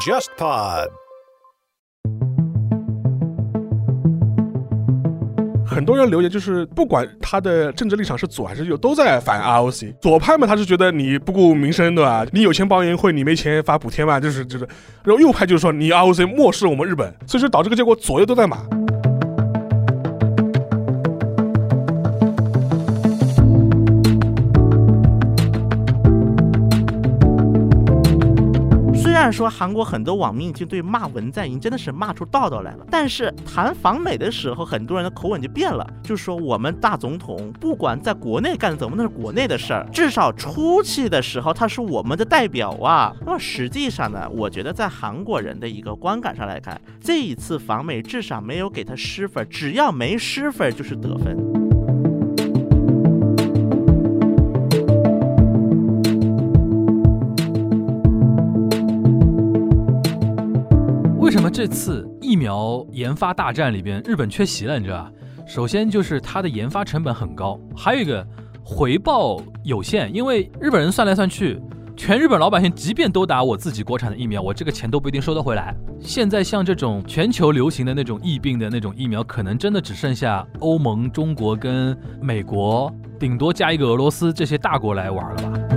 JustPod。很多人留言就是，不管他的政治立场是左还是右，都在反 ROC。左派嘛，他是觉得你不顾民生，对吧？你有钱报宴会，你没钱发补贴嘛，就是就是。然后右派就是说你 ROC 漠视我们日本，所以说导致这个结果左右都在骂。虽然说韩国很多网民已经对骂文在寅真的是骂出道道来了，但是谈访美的时候，很多人的口吻就变了，就说我们大总统不管在国内干怎么，那是国内的事儿，至少出去的时候他是我们的代表啊。那么实际上呢，我觉得在韩国人的一个观感上来看，这一次访美至少没有给他失分，只要没失分就是得分。这次疫苗研发大战里边日本缺席了？你知道吧？首先就是它的研发成本很高，还有一个回报有限，因为日本人算来算去，全日本老百姓即便都打我自己国产的疫苗，我这个钱都不一定收得回来。现在像这种全球流行的那种疫病的那种疫苗，可能真的只剩下欧盟、中国跟美国，顶多加一个俄罗斯这些大国来玩了吧。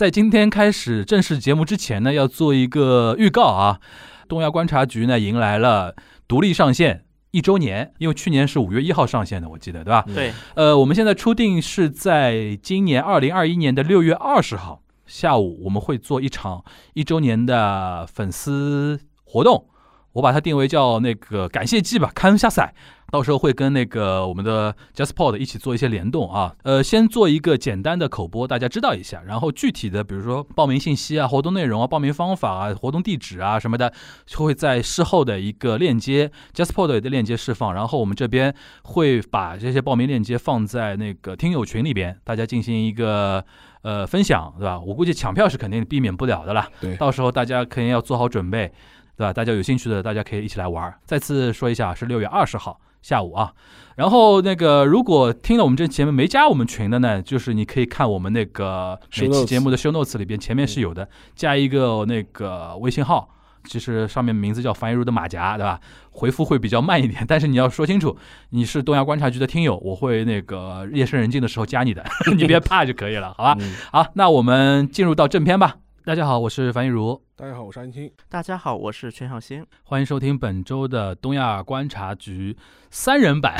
在今天开始正式节目之前呢，要做一个预告啊。东亚观察局呢迎来了独立上线一周年，因为去年是五月一号上线的，我记得对吧？对，呃，我们现在初定是在今年二零二一年的六月二十号下午，我们会做一场一周年的粉丝活动，我把它定为叫那个感谢季吧，看下赛。到时候会跟那个我们的 JustPod 一起做一些联动啊，呃，先做一个简单的口播，大家知道一下，然后具体的比如说报名信息啊、活动内容啊、报名方法啊、活动地址啊什么的，就会在事后的一个链接 JustPod 的链接释放，然后我们这边会把这些报名链接放在那个听友群里边，大家进行一个呃分享，对吧？我估计抢票是肯定避免不了的啦，对到时候大家肯定要做好准备。对吧？大家有兴趣的，大家可以一起来玩。再次说一下，是六月二十号下午啊。然后那个，如果听了我们这节目没加我们群的呢，就是你可以看我们那个每期节目的 show notes 里边，前面是有的，加一个那个微信号。其实上面名字叫樊一茹的马甲，对吧？回复会比较慢一点，但是你要说清楚你是东亚观察局的听友，我会那个夜深人静的时候加你的，你别怕就可以了，好吧？嗯好，那我们进入到正片吧。大家好，我是樊一茹，大家好，我是安青。大家好，我是全小新。欢迎收听本周的东亚观察局三人版。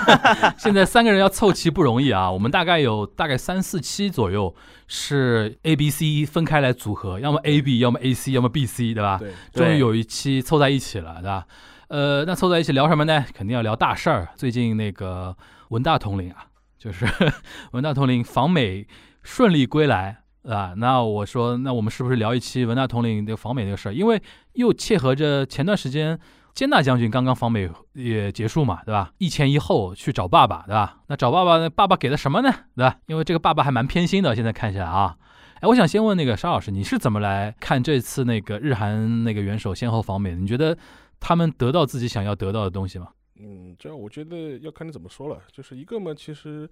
现在三个人要凑齐不容易啊，我们大概有大概三四期左右是 A、B、C 分开来组合，要么 A、B，要么 A、C，要么 B、C，对吧？对，终于有一期凑在一起了，对吧？呃，那凑在一起聊什么呢？肯定要聊大事儿。最近那个文大统领啊，就是 文大统领访美顺利归来啊。那我说，那我们是不是聊一期文大统领这个访美这个事儿？因为又切合着前段时间坚大将军刚刚访美也结束嘛，对吧？一前一后去找爸爸，对吧？那找爸爸，爸爸给的什么呢？对吧？因为这个爸爸还蛮偏心的，现在看起来啊。哎，我想先问那个沙老师，你是怎么来看这次那个日韩那个元首先后访美的？你觉得他们得到自己想要得到的东西吗？嗯，这我觉得要看你怎么说了。就是一个嘛，其实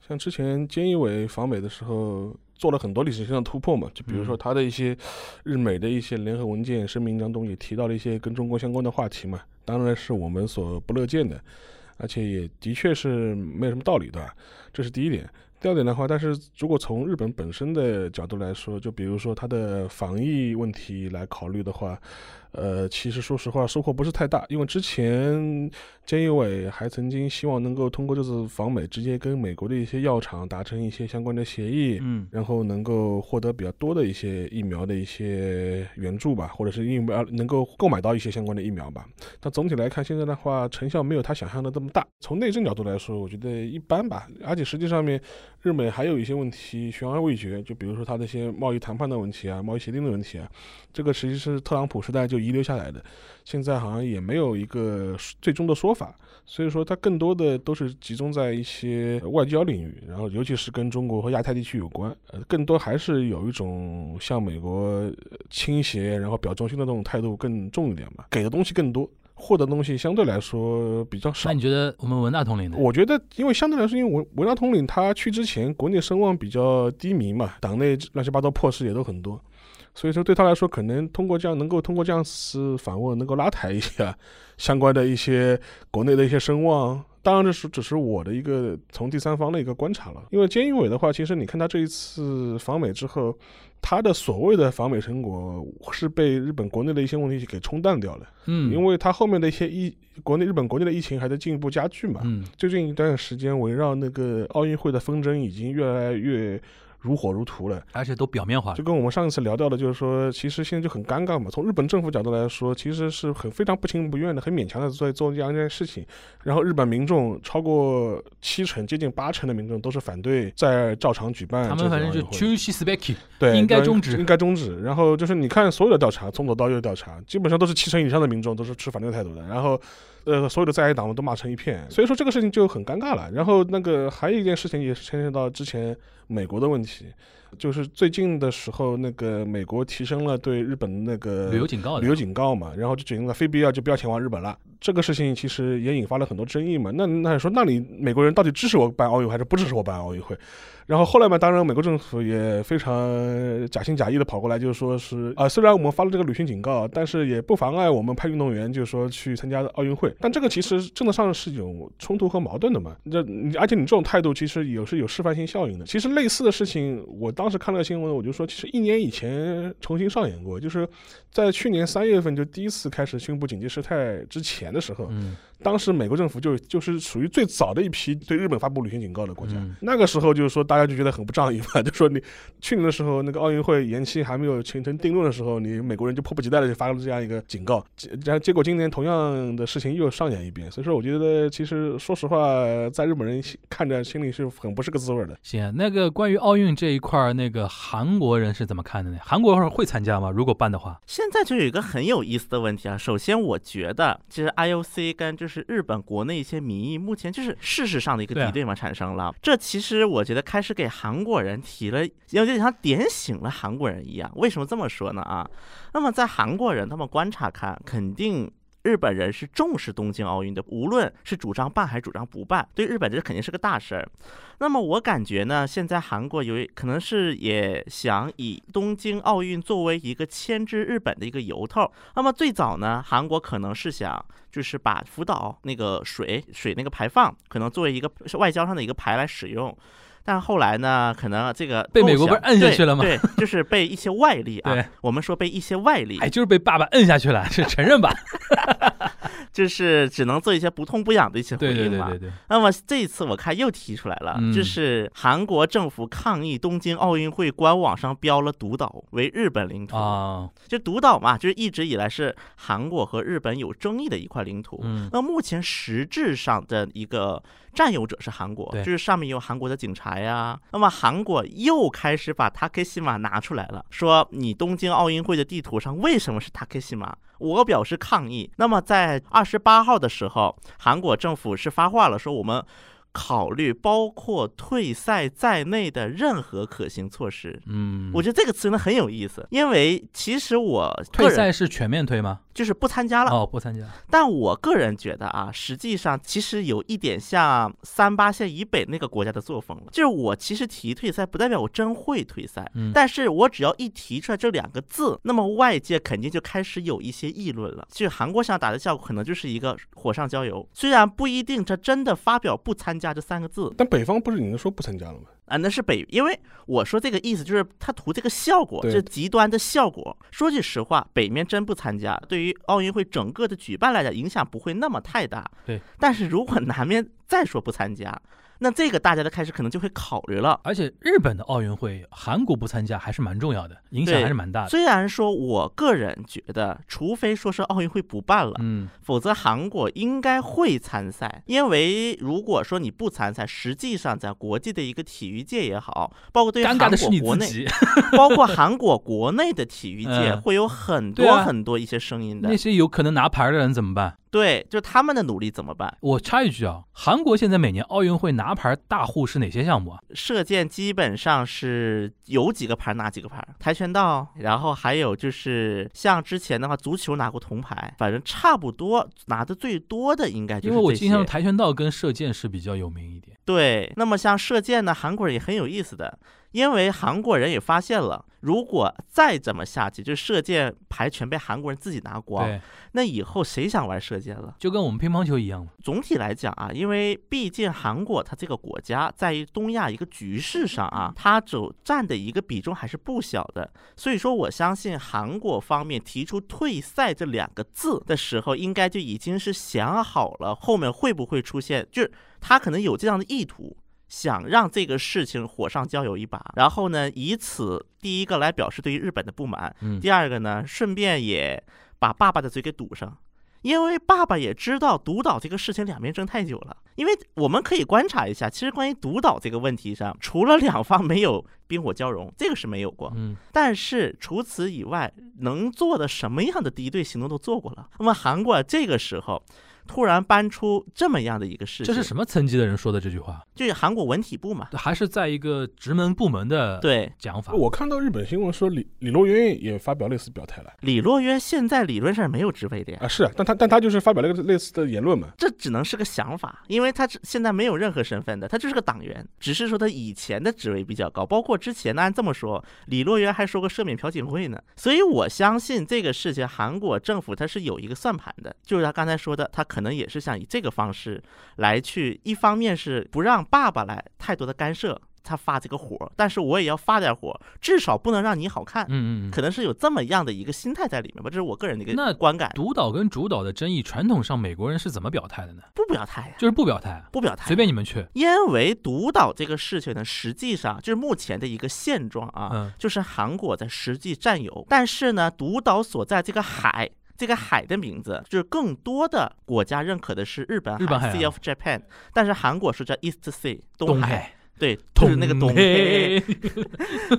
像之前菅义伟访美的时候，做了很多历史性的突破嘛。就比如说嗯他的一些日美的一些联合文件声明当中，也提到了一些跟中国相关的话题嘛。当然是我们所不乐见的，而且也的确是没有什么道理的，这是第一点。第二点的话，但是如果从日本本身的角度来说，就比如说它的防疫问题来考虑的话，呃，其实说实话收获不是太大，因为之前菅义伟还曾经希望能够通过这次访美，直接跟美国的一些药厂达成一些相关的协议，嗯然后能够获得比较多的一些疫苗的一些援助吧，或者是疫苗能够购买到一些相关的疫苗吧。但总体来看，现在的话成效没有他想象的这么大。从内政角度来说，我觉得一般吧。而且实际上面，日美还有一些问题悬而未决，就比如说他那些贸易谈判的问题啊，贸易协定的问题啊，这个实际是特朗普时代就遗留下来的，现在好像也没有一个最终的说法。所以说，它更多的都是集中在一些外交领域，然后尤其是跟中国和亚太地区有关，呃，更多还是有一种向美国呃倾斜，然后表忠心的那种态度更重一点吧，给的东西更多，获得东西相对来说比较少那。你觉得我们文大统领呢？我觉得，因为相对来说，因为文文大统领他去之前，国内声望比较低迷嘛，党内乱七八糟破事也都很多，所以说对他来说，可能通过这样能够通过这样次访问，能够拉抬一下相关的一些国内的一些声望。当然，这是只是我的一个从第三方的一个观察了。因为菅义伟的话，其实你看他这一次访美之后，他的所谓的访美成果是被日本国内的一些问题给冲淡掉了。嗯，因为他后面的一些疫，国内日本国内的疫情还在进一步加剧嘛。嗯最近一段时间，围绕那个奥运会的纷争已经越来越如火如荼了。而且都表面化了就。跟我们上一次聊到的，就是说，其实现在就很尴尬嘛。从日本政府角度来说，其实是很非常不情不愿的、很勉强的在做这样一件事情。然后日本民众超过七成、接近八成的民众都是反对在照常举办他们反正就奥运会 choose spec，对，应该终止应该终止。然后就是你看所有的调查，从左到右的调查，基本上都是七成以上的民众都是持反对态度的。然后，呃，所有的在野党都骂成一片，所以说这个事情就很尴尬了。然后那个还有一件事情也是牵涉到之前美国的问题，就是最近的时候，那个美国提升了对日本那个旅游警告旅游警告嘛，然后就决定了非必要就不要前往日本了。这个事情其实也引发了很多争议嘛。那那你说，那你美国人到底支持我办奥运会还是不支持我办奥运会？然后后来嘛，当然美国政府也非常假心假意的跑过来，就是说是啊、虽然我们发了这个旅行警告，但是也不妨碍我们派运动员，就是说去参加奥运会。但这个其实政治上是有冲突和矛盾的嘛。这你而且你这种态度其实有是有示范性效应的。其实类似的事情，我当时看到新闻，我就说，其实一年以前重新上演过，就是在去年三月份就第一次开始宣布紧急事态之前的时候，当时美国政府就就是属于最早的一批对日本发布旅行警告的国家。嗯那个时候就是说，大家就觉得很不仗义嘛，就说你去年的时候那个奥运会延期还没有形成定论的时候，你美国人就迫不及待的就发了这样一个警告，结然后结果今年同样的事情又上演一遍。所以说，我觉得其实说实话，在日本人看着心里是很不是个滋味的。行，那个关于奥运这一块，那个韩国人是怎么看的呢？韩国人会参加吗？如果办的话，现在就有一个很有意思的问题啊。首先，我觉得其实 IOC 跟就是日本国内一些民意，目前就是事实上的一个敌对嘛产生了。这其实我觉得开始给韩国人提了，有点像点醒了韩国人一样。为什么这么说呢？啊，那么在韩国人他们观察看，肯定。日本人是重视东京奥运的，无论是主张办还是主张不办，对日本这肯定是个大事儿。那么我感觉呢，现在韩国有可能是也想以东京奥运作为一个牵制日本的一个由头。那么最早呢，韩国可能是想就是把福岛那个水水那个排放，可能作为一个外交上的一个牌来使用。但后来呢，可能这个被美国不是摁下去了吗对，对就是 被一些外力啊对，我们说被一些外力哎，就是被爸爸摁下去了，是承认吧？就是只能做一些不痛不痒的一些回对对应嘛。对对对，那么这一次我看又提出来了，嗯就是韩国政府抗议东京奥运会官网上标了独岛为日本领土，啊，就独岛嘛，就是一直以来是韩国和日本有争议的一块领土。嗯那目前实质上的一个占有者是韩国，就是上面有韩国的警察呀。那么韩国又开始把塔克西马拿出来了，说你东京奥运会的地图上为什么是塔克西马？我表示抗议。那么在二十八号的时候，韩国政府是发话了，说我们。考虑包括退赛在内的任何可行措施，嗯，我觉得这个词呢很有意思，因为其实我退赛是全面退吗？就是不参加了，哦，不参加。但我个人觉得啊，实际上其实有一点像三八线以北那个国家的作风了，就是我其实提退赛，不代表我真会退赛，嗯但是我只要一提出来这两个字，那么外界肯定就开始有一些议论了。就是韩国想打的效果，可能就是一个火上浇油，虽然不一定这真的发表不参加这三个字但北方不是已经说不参加了吗？啊，那是北，因为我说这个意思就是他图这个效果，对这极端的效果。说句实话，北面真不参加，对于奥运会整个的举办来讲，影响不会那么太大。对，但是如果南面再说不参加，那这个大家的开始可能就会考虑了。而且日本的奥运会，韩国不参加还是蛮重要的，影响还是蛮大的。虽然说我个人觉得，除非说是奥运会不办了，嗯，否则韩国应该会参赛，因为如果说你不参赛，实际上在国际的一个体育界也好，包括对于韩国国内，包括 韩国国内的体育界，嗯会有很多很多一些声音的那。些有可能拿牌的人怎么办？对，就他们的努力怎么办？我插一句啊，韩国现在每年奥运会拿牌大户是哪些项目啊？射箭基本上是有几个牌拿几个牌，跆拳道，然后还有就是像之前的话，足球拿过铜牌，反正差不多拿的最多的应该就是这因为我印象中跆拳道跟射箭是比较有名一点。对，那么像射箭呢，韩国人也很有意思的，因为韩国人也发现了，如果再怎么下去，就是射箭牌全被韩国人自己拿光，那以后谁想玩射箭了？就跟我们乒乓球一样嘛。总体来讲啊，因为毕竟韩国它这个国家在于东亚一个局势上啊，它走占的一个比重还是不小的。所以说，我相信韩国方面提出退赛这两个字的时候，应该就已经是想好了后面会不会出现，就是他可能有这样的意图。想让这个事情火上浇油一把，然后呢，以此第一个来表示对于日本的不满，嗯，第二个呢，顺便也把爸爸的嘴给堵上，因为爸爸也知道独岛这个事情两边争太久了。因为我们可以观察一下，其实关于独岛这个问题上，除了两方没有冰火交融，这个是没有过。嗯，但是除此以外，能做的什么样的敌对行动都做过了。那么韩国这个时候突然搬出这么样的一个事情，这是什么层级的人说的这句话？就是韩国文体部嘛，还是在一个职门部门的对。讲法？我看到日本新闻说李李洛渊也发表类似表态了李洛渊现在理论上没有职位的呀，啊，是啊，但他但他就是发表了一个类似的言论嘛，这只能是个想法，因为他现在没有任何身份的，他就是个党员，只是说他以前的职位比较高，包括之前呢，按这么说，李洛渊还说过赦免朴槿惠呢，所以我相信这个事情，韩国政府他是有一个算盘的，就是他刚才说的，他可能也是想以这个方式来去，一方面是不让爸爸来太多的干涉。他发这个火，但是我也要发点火，至少不能让你好看。嗯嗯嗯。可能是有这么样的一个心态在里面吧，这是我个人的一个观感。独岛跟主岛的争议，传统上美国人是怎么表态的呢？不表态呀，就是不表态，不表态，随便你们去。因为独岛这个事情呢，实际上就是目前的一个现状啊，嗯就是韩国在实际占有，但是呢，独岛所在这个海。这个海的名字就是更多的国家认可的是日本海 Sea of Japan，但是韩国是叫 East Sea 东海，对，就是那个东海。黑，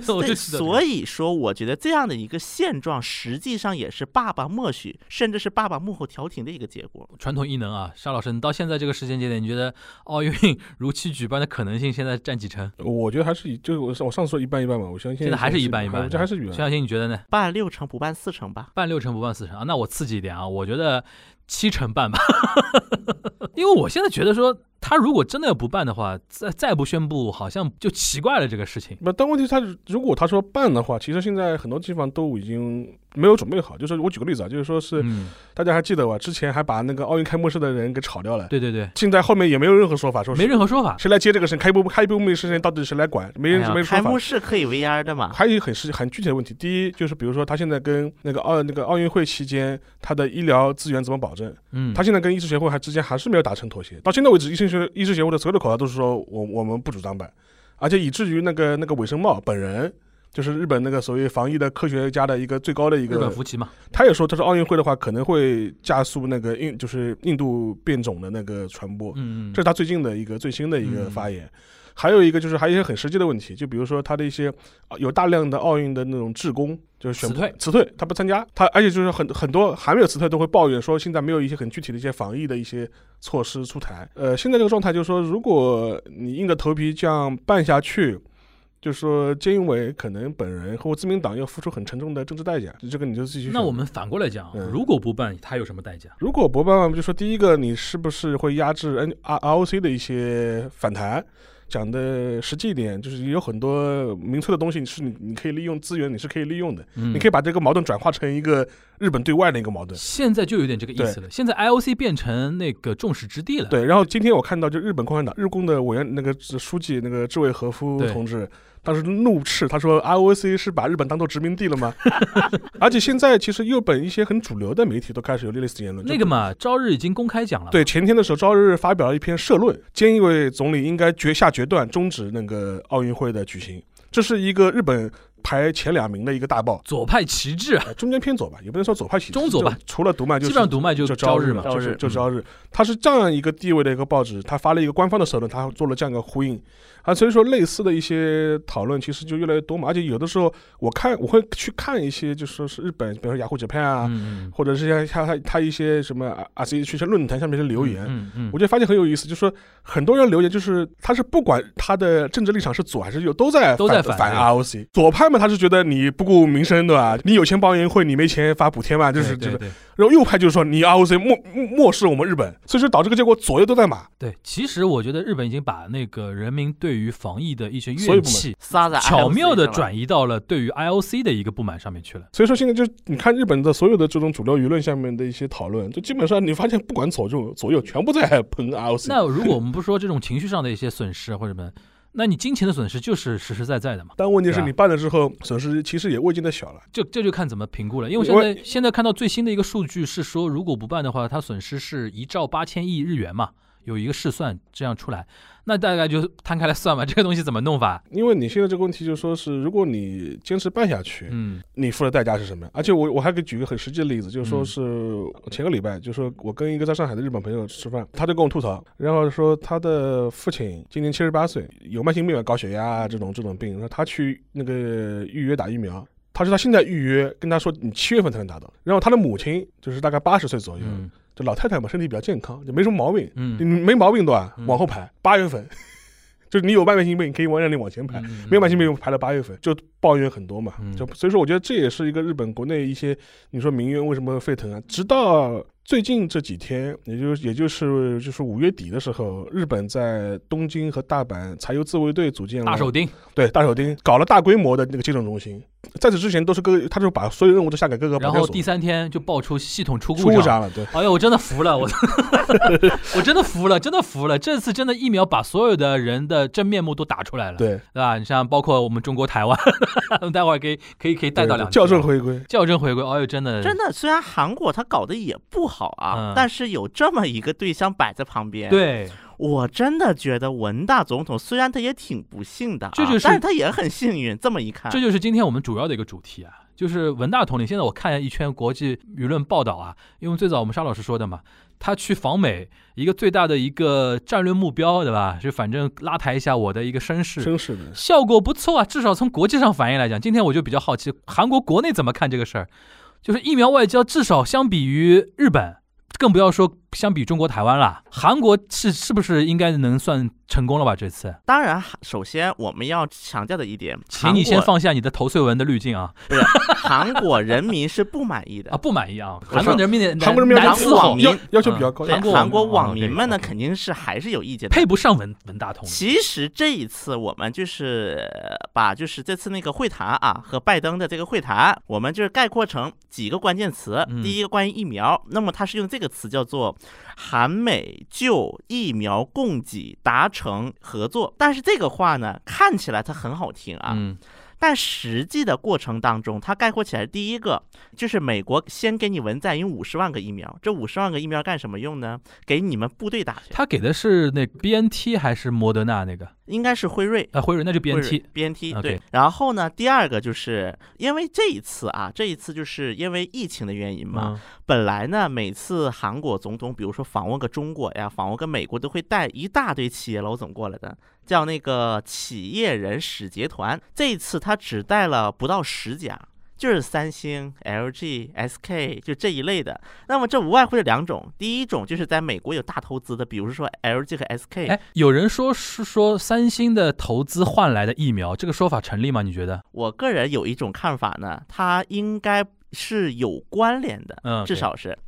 所以说，我觉得这样的一个现状，实际上也是爸爸默许，甚至是爸爸幕后调停的一个结果。传统异能啊，沙老师，你到现在这个时间节点，你觉得奥运 如期举办的可能性现在占几成？我觉得还是以就是我我上次说一半一半嘛，我相信现在还是一半一半我觉得还是一半。徐小新，你觉得呢？办六成不办四成吧？办六成不办四成啊？那我刺激一点啊，我觉得七成半吧，因为我现在觉得说，他如果真的要不办的话，再再不宣布，好像就奇怪了这个事情。那，但问题他如果他说办的话，其实现在很多地方都已经没有准备好。就是我举个例子啊，就是说是嗯，大家还记得吧？之前还把那个奥运开幕式的人给炒掉了，对对对，现在后面也没有任何说法，说是没任何说法。谁来接这个事，开幕开幕事情到底谁来管，没人哎呀没说法开幕。式可以 VR 的嘛？还有一个很实很具体的问题，第一就是比如说他现在跟那个奥那个奥运会期间他的医疗资源怎么保证？嗯，他现在跟医师协会还之间还是没有达成妥协。到现在为止，医生学医师协会的所有的口号都是说我我们不主张办，而且以至于那个那个韦生茂本人。就是日本那个所谓防疫的科学家的一个最高的一日本个，福奇嘛，他也说，他说奥运会的话可能会加速那个印就是印度变种的那个传播，这是他最近的一个最新的一个嗯发言。还有一个就是还有一些很实际的问题，就比如说他的一些啊有大量的奥运的那种志工，就是选辞退辞退，他不参加，他而且就是很很多还没有辞退都会抱怨说现在没有一些很具体的一些防疫的一些措施出台。呃，现在这个状态就是说，如果你硬着头皮这样办下去。就是说，菅义伟可能本人或自民党要付出很沉重的政治代价，这个你就自己那我们反过来讲，嗯如果不办，他有什么代价？如果不办，就说第一个，你是不是会压制 N R R O C 的一些反弹？讲的实际一点，就是有很多民粹的东西是你你可以利用资源，你是可以利用的，嗯你可以把这个矛盾转化成一个日本对外的一个矛盾。现在就有点这个意思了。现在 IOC 变成那个众矢之的了。对，然后今天我看到就日本共产党日共的委员那个书记那个志位和夫同志，当时怒斥他说 IOC 是把日本当做殖民地了吗？而且现在其实日本一些很主流的媒体都开始有类似的言论，就那个嘛，朝日已经公开讲了。对，前天的时候，朝日发表了一篇社论，菅义伟总理应该决下决断，终止那个奥运会的举行。这是一个日本排前两名的一个大报。左派旗帜啊，呃中间偏左吧，也不能说左派旗帜，中左吧除了读卖就是基本上读卖就就朝日嘛日就是就朝日，它是这样一个地位的一个报纸，它发了一个官方的社论，它做了这样一个呼应啊，所以说类似的一些讨论其实就越来越多嘛，而且有的时候我看我会去看一些就说是日本，比如说雅虎 Japan 啊，或者是像他他他一些什么啊啊这些去论坛上面的留言，嗯嗯我就发现很有意思，就是说很多人留言，就是他是不管他的政治立场是左还是右，都在都在反反对 ROC。左派嘛，他是觉得你不顾民生，对吧？你有钱包宴会，你没钱发补贴嘛，就是就是。对对对然后右派就是说你 ROC 漠漠视我们日本，所以说导致个结果左右都在骂。对，其实我觉得日本已经把那个人民对于防疫的一些怨气，撒在巧妙的 IOC 转移到了对于 IOC 的一个不满上面去了。所以说现在就是你看日本的所有的这种主流舆论下面的一些讨论，就基本上你发现不管左右左右，全部在喷 ROC。那如果我们不说这种情绪上的一些损失或者什么，那你金钱的损失就是实实在在的嘛。但问题是你办了之后，损失其实也未见得小了。这这就看怎么评估了，因为因为现在现在看到最新的一个数据是说，如果不办的话，它损失是一兆八千亿日元嘛，有一个试算这样出来，那大概就摊开来算吧，这个东西怎么弄法？因为你现在这个问题就是说是，如果你坚持办下去，嗯你付的代价是什么？而且我我还可以举个很实际的例子，就是说嗯是前个礼拜，就是说我跟一个在上海的日本朋友吃饭，他就跟我吐槽，然后说他的父亲今年七十八岁，有慢性病、高血压啊这种这种病，然后他去那个预约打疫苗。他说他现在预约，跟他说你七月份才能打到。然后他的母亲就是大概八十岁左右，嗯就老太太嘛，身体比较健康，就没什么毛病，嗯，没毛病的话嗯。往后排，八月份，就是你有慢性病可以往让你往前排，嗯没有慢性病排到八月份，就抱怨很多嘛，嗯。就所以说我觉得这也是一个日本国内一些你说民怨为什么沸腾啊？直到最近这几天，也就也就是就是五月底的时候，日本在东京和大阪柴油自卫队组建了大手钉，对大手钉搞了大规模的那个接种中心，在此之前都是各他就把所有任务都下给各个然后第三天就爆出系统出出故障。故障了，对。哎呀，我真的服了，我 我真的服了，真的服了。这次真的疫苗把所有的人的真面目都打出来了，对，对吧？你像包括我们中国台湾，待会儿可以可以可以带到两校正回归，校正回归。哎呦，真的真的，虽然韩国他搞得也不好啊，嗯但是有这么一个对象摆在旁边，对，我真的觉得文大总统虽然他也挺不幸的、啊，这就是但是他也很幸运。这么一看，这就是今天我们主要的一个主题啊，就是文大统领。现在我看了一圈国际舆论报道啊，因为最早我们沙老师说的嘛，他去访美一个最大的一个战略目标，对吧？就反正拉抬一下我的一个声势。真是的。效果不错啊，至少从国际上反应来讲，今天我就比较好奇，韩国国内怎么看这个事儿？就是疫苗外交，至少相比于日本，更不要说相比中国台湾啦，韩国是是不是应该能算成功了吧？这次，当然，首先我们要强调的一点，请你先放下你的头碎文的滤镜啊不是韩国人民是不满意的 啊，。不满意啊！韩国人民的韩国人民韩难伺候国网民要要求比较高，对韩国韩国网网民们呢肯定是还是有意见的。配不上文文大同。其实这一次我们就是把就是这次那个会谈啊和拜登的这个会谈，我们就是概括成几个关键词。嗯第一个关于疫苗，那么它是用这个词叫做韩美就疫苗供给达成合作。但是这个话呢，看起来它很好听啊，但实际的过程当中，它概括起来，第一个就是美国先给你文在寅五十万个疫苗，这五十万个疫苗干什么用呢？给你们部队打去，他给的是那 B N T 还是莫德纳那个？应该是辉瑞。啊，辉瑞那就 B N T。B N T 对，然后呢，第二个就是因为这一次啊，这一次就是因为疫情的原因嘛，嗯本来呢，每次韩国总统，比如说访问个中国呀，访问个美国，都会带一大堆企业老总过来的，叫那个企业人使节团。这一次他只带了不到十家。就是三星、LG、SK 就这一类的，那么这无外乎是两种，第一种就是在美国有大投资的，比如说 LG 和 SK，哎，有人说是说三星的投资换来的疫苗，这个说法成立吗？你觉得？我个人有一种看法呢，它应该是有关联的，嗯，至少是，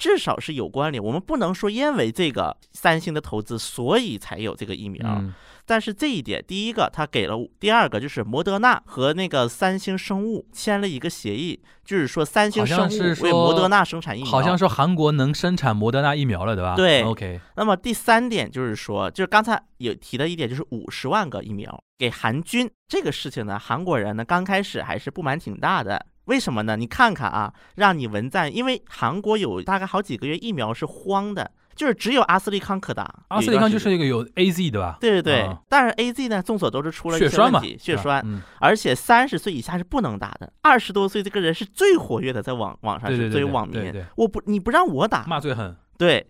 至少是有关联。我们不能说因为这个三星的投资，所以才有这个疫苗。嗯但是这一点，第一个他给了，第二个就是摩德纳和那个三星生物签了一个协议，就是说三星生物为摩德纳生产疫苗。好像说韩国能生产摩德纳疫苗了，对吧？对，OK，那么第三点就是说，就是刚才有提的一点，就是五十万个疫苗给韩军这个事情呢，韩国人呢刚开始还是不满挺大的。为什么呢？你看看啊，让你文赞，因为韩国有大概好几个月疫苗是荒的，就是只有阿斯利康可打。阿斯利康就是一个有 AZ 对吧？对对对，啊但是 A Z 呢，众所周知出了一血栓血栓，嗯，而且三十岁以下是不能打的，二十多岁这个人是最活跃的，在网网上是对对对对作为网民对对，我不你不让我打，骂最狠。对。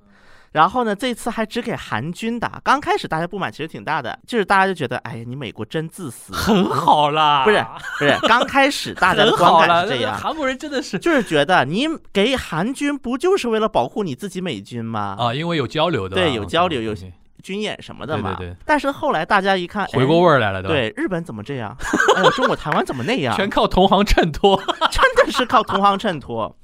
然后呢，这次还只给韩军打。刚开始大家不满其实挺大的，就是大家就觉得，哎呀，你美国真自私。很好啦，不是不是，刚开始大家的观感是这样，韩国人真的是就是觉得你给韩军不就是为了保护你自己美军吗？啊，因为有交流的，对有交流有军演什么的嘛。对对对但是后来大家一看，回过哎味儿来了，吧？对，日本怎么这样？哎呦，中国台湾怎么那样？全靠同行衬托。真的是靠同行衬托，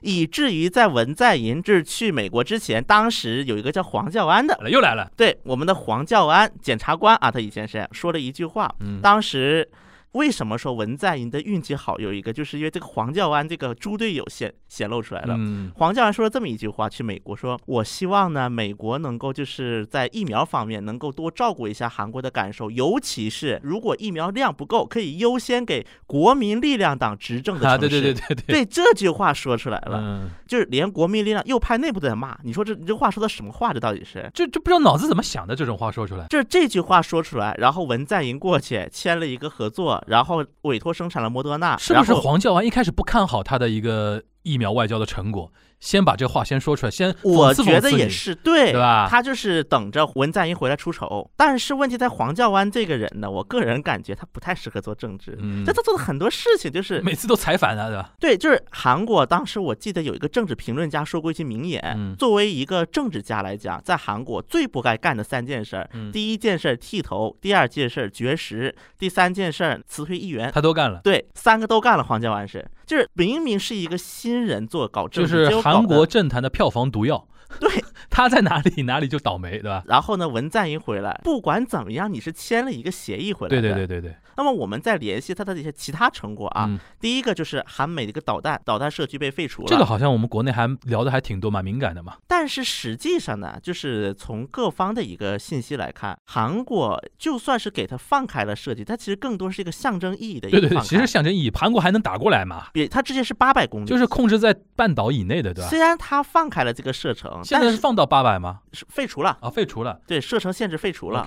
以至于在文在寅这去美国之前，当时有一个叫黄教安的，又来了，对我们的黄教安检察官啊，他以前是说了一句话，嗯，当时。为什么说文在寅的运气好？有一个就是因为这个黄教安这个猪队友显显露出来了。嗯，黄教安说了这么一句话，去美国说：“我希望呢，美国能够就是在疫苗方面能够多照顾一下韩国的感受，尤其是如果疫苗量不够，可以优先给国民力量党执政的 啊，城市。对对对对对这句话说出来了，嗯，就是连国民力量右派内部都在骂。你说这你这话说的什么话？这到底是？这这不知道脑子怎么想的，这种话说出来，就是这句话说出来，然后文在寅过去签了一个合作，然后委托生产了莫德纳，是不是黄教安一开始不看好他的一个疫苗外交的成果，先把这话先说出来，先我觉得也是对，对吧他就是等着文在寅回来出丑。但是问题在黄教安这个人呢，我个人感觉他不太适合做政治。嗯但，他做的很多事情，就是每次都采反他，对吧？对，就是韩国当时我记得有一个政治评论家说过一句名言，嗯作为一个政治家来讲，在韩国最不该干的三件事第一件事儿剃头，第二件事儿绝食，第三件事儿辞退议员。他都干了。对，三个都干了。黄教安是，就是明明是一个新人做搞政治，就是韩国政坛的票房毒药，对。他在哪里哪里就倒霉，对吧？然后呢，文在寅回来，不管怎么样，你是签了一个协议回来对的。对对对对，那么我们再联系他的一些其他成果啊，嗯，第一个就是韩美的一个导弹，导弹社区被废除了。这个好像我们国内还聊的还挺多，蛮敏感的嘛。但是实际上呢，就是从各方的一个信息来看，韩国就算是给他放开了设计，它其实更多是一个象征意义的一对对对，个放开。其实象征意义，韩国还能打过来嘛？比它之前是八百公里，就是控制在半岛以内的，对吧？虽然他放开了这个射程，但是现在是放到八百吗？是废除了，啊，废除了。对射程限制废除了。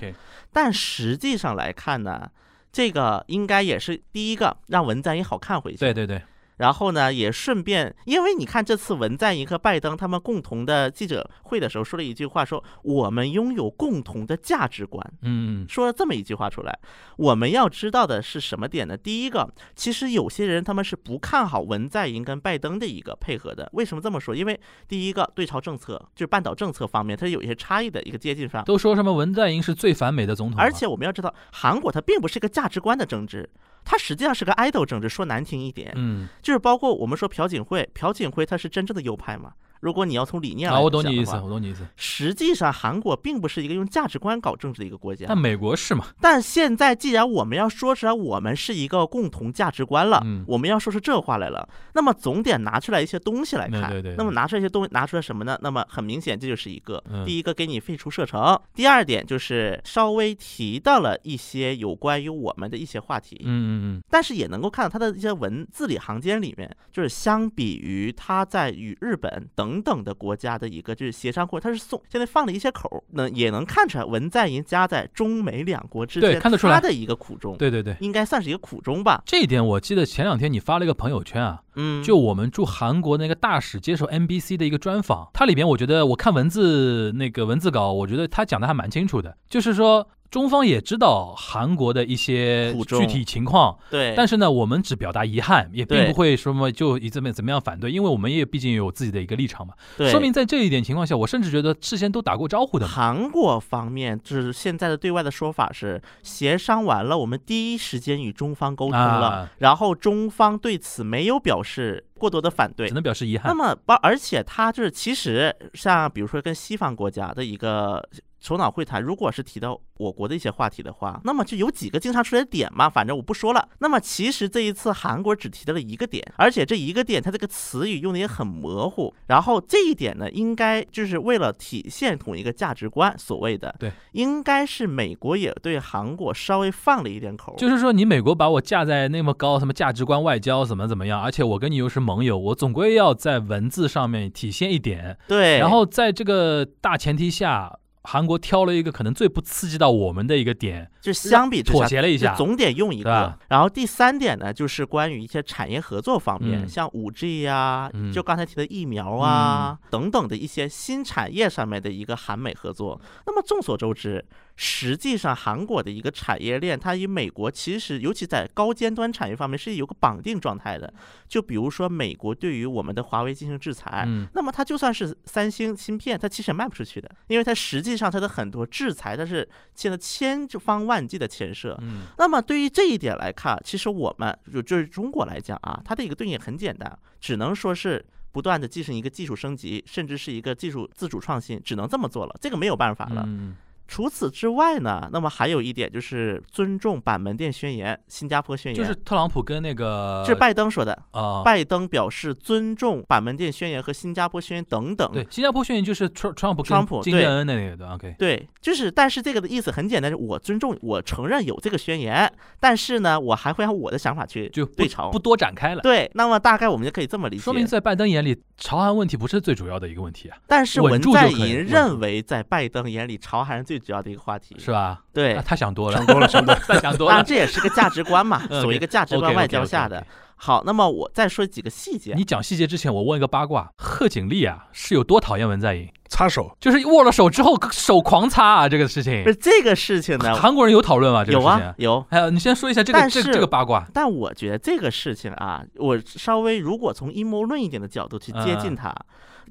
但实际上来看呢，这个应该也是第一个让文在寅好看回去。对对对，然后呢，也顺便，因为你看这次文在寅和拜登他们共同的记者会的时候说了一句话说，我们拥有共同的价值观。嗯，说了这么一句话出来，我们要知道的是什么点呢？第一个，其实有些人他们是不看好文在寅跟拜登的一个配合的。为什么这么说？因为第一个对朝政策，就是半岛政策方面，它是有一些差异的一个接近上。都说什么文在寅是最反美的总统，而且我们要知道，韩国它并不是一个价值观的政治，它实际上是个爱豆政治。说难听一点，嗯，就是包括我们说朴槿惠，朴槿惠她是真正的右派吗？如果你要从理念来啊，我懂你意思，我懂你意思。实际上韩国并不是一个用价值观搞政治的一个国家但。美国是嘛？但现在既然我们要说出来，我们是一个共同价值观了，嗯我们要说出这话来了，那么总得拿出来一些东西来看。对对对那么拿出来一些东西，拿出来什么呢？那么很明显，这就是一个、嗯第一个给你废除射程，第二点就是稍微提到了一些有关于我们的一些话题。嗯嗯嗯，但是也能够看到他的一些文字里行间里面，就是相比于他在与日本等等的国家的一个就是协商过，他是送现在放了一些口儿，那也能看出来文在寅夹在中美两国之间，对看得出来他的一个苦衷，对对对。应该算是一个苦衷吧。这一点我记得前两天你发了一个朋友圈啊，嗯，就我们驻韩国那个大使接受 NBC 的一个专访，它里边我觉得我看文字那个文字稿，我觉得他讲的还蛮清楚的，就是说中方也知道韩国的一些具体情况，对，但是呢，我们只表达遗憾，也并不会说么就以怎么怎么样反对，因为我们也毕竟有自己的一个立场嘛。对说明在这一点情况下，我甚至觉得事先都打过招呼的。韩国方面就是现在的对外的说法是，协商完了，我们第一时间与中方沟通了，啊然后中方对此没有表示过多的反对只。能表示遗憾那。么，包而且他就是其实像比如说跟西方国家的一个首脑会谈如果是提到我国的一些话题的话，那么就有几个经常出来的点嘛，反正我不说了。那么其实这一次韩国只提到了一个点，而且这一个点它这个词语用的也很模糊。然后这一点呢，应该就是为了体现同一个价值观，所谓的对，应该是美国也对韩国稍微放了一点口，就是说你美国把我架在那么高，什么价值观外交怎么怎么样，而且我跟你又是盟友，我总归要在文字上面体现一点。对，然后在这个大前提下，韩国挑了一个可能最不刺激到我们的一个点，就相比之下妥协了一下。总得用一个。然后第三点呢，就是关于一些产业合作方面，嗯。像五 G 呀、嗯。就刚才提的疫苗啊、等等的一些新产业上面的一个韩美合作。那么众所周知，实际上韩国的一个产业链，它与美国其实尤其在高尖端产业方面是有个绑定状态的。就比如说美国对于我们的华为进行制裁，嗯那么它就算是三星芯片，它其实也卖不出去的，因为它实际上它的很多制裁，它是现在千方万计的牵涉。嗯那么对于这一点来看，其实我们就就是中国来讲啊，它的一个对应很简单，只能说是不断的进行一个技术升级，甚至是一个技术自主创新，只能这么做了，这个没有办法了。嗯除此之外呢，那么还有一点就是尊重板门店宣言、新加坡宣言，就是特朗普跟那个这是拜登说的。啊，拜登表示尊重板门店宣言和新加坡宣言等等。对新加坡宣言就是川川普跟川普对金正恩的那个对 OK，对，就是，但是这个的意思很简单，是我尊重，我承认有这个宣言，但是呢，我还会按我的想法去就不对朝不。多展开了。对，那么大概我们就可以这么理解。说明在拜登眼里，朝韩问题不是最主要的一个问题啊，但是文在寅认为，在拜登眼里，朝韩是最主要的一个话题。是吧？对啊，他想多了，想多了，想多了。想多了当然。这也是个价值观嘛，嗯所谓一个价值观外交下的。好，那么我再说几个细节。你讲细节之前，我问一个八卦：贺锦丽啊，是有多讨厌文在寅？擦手，就是握了手之后手狂擦啊，这个事情不，是这个事情呢，韩国人有讨论吗？这个有啊事情？有。还有，你先说一下这个但是这个这个八卦。但我觉得这个事情啊，我稍微如果从阴谋论一点的角度去接近嗯它，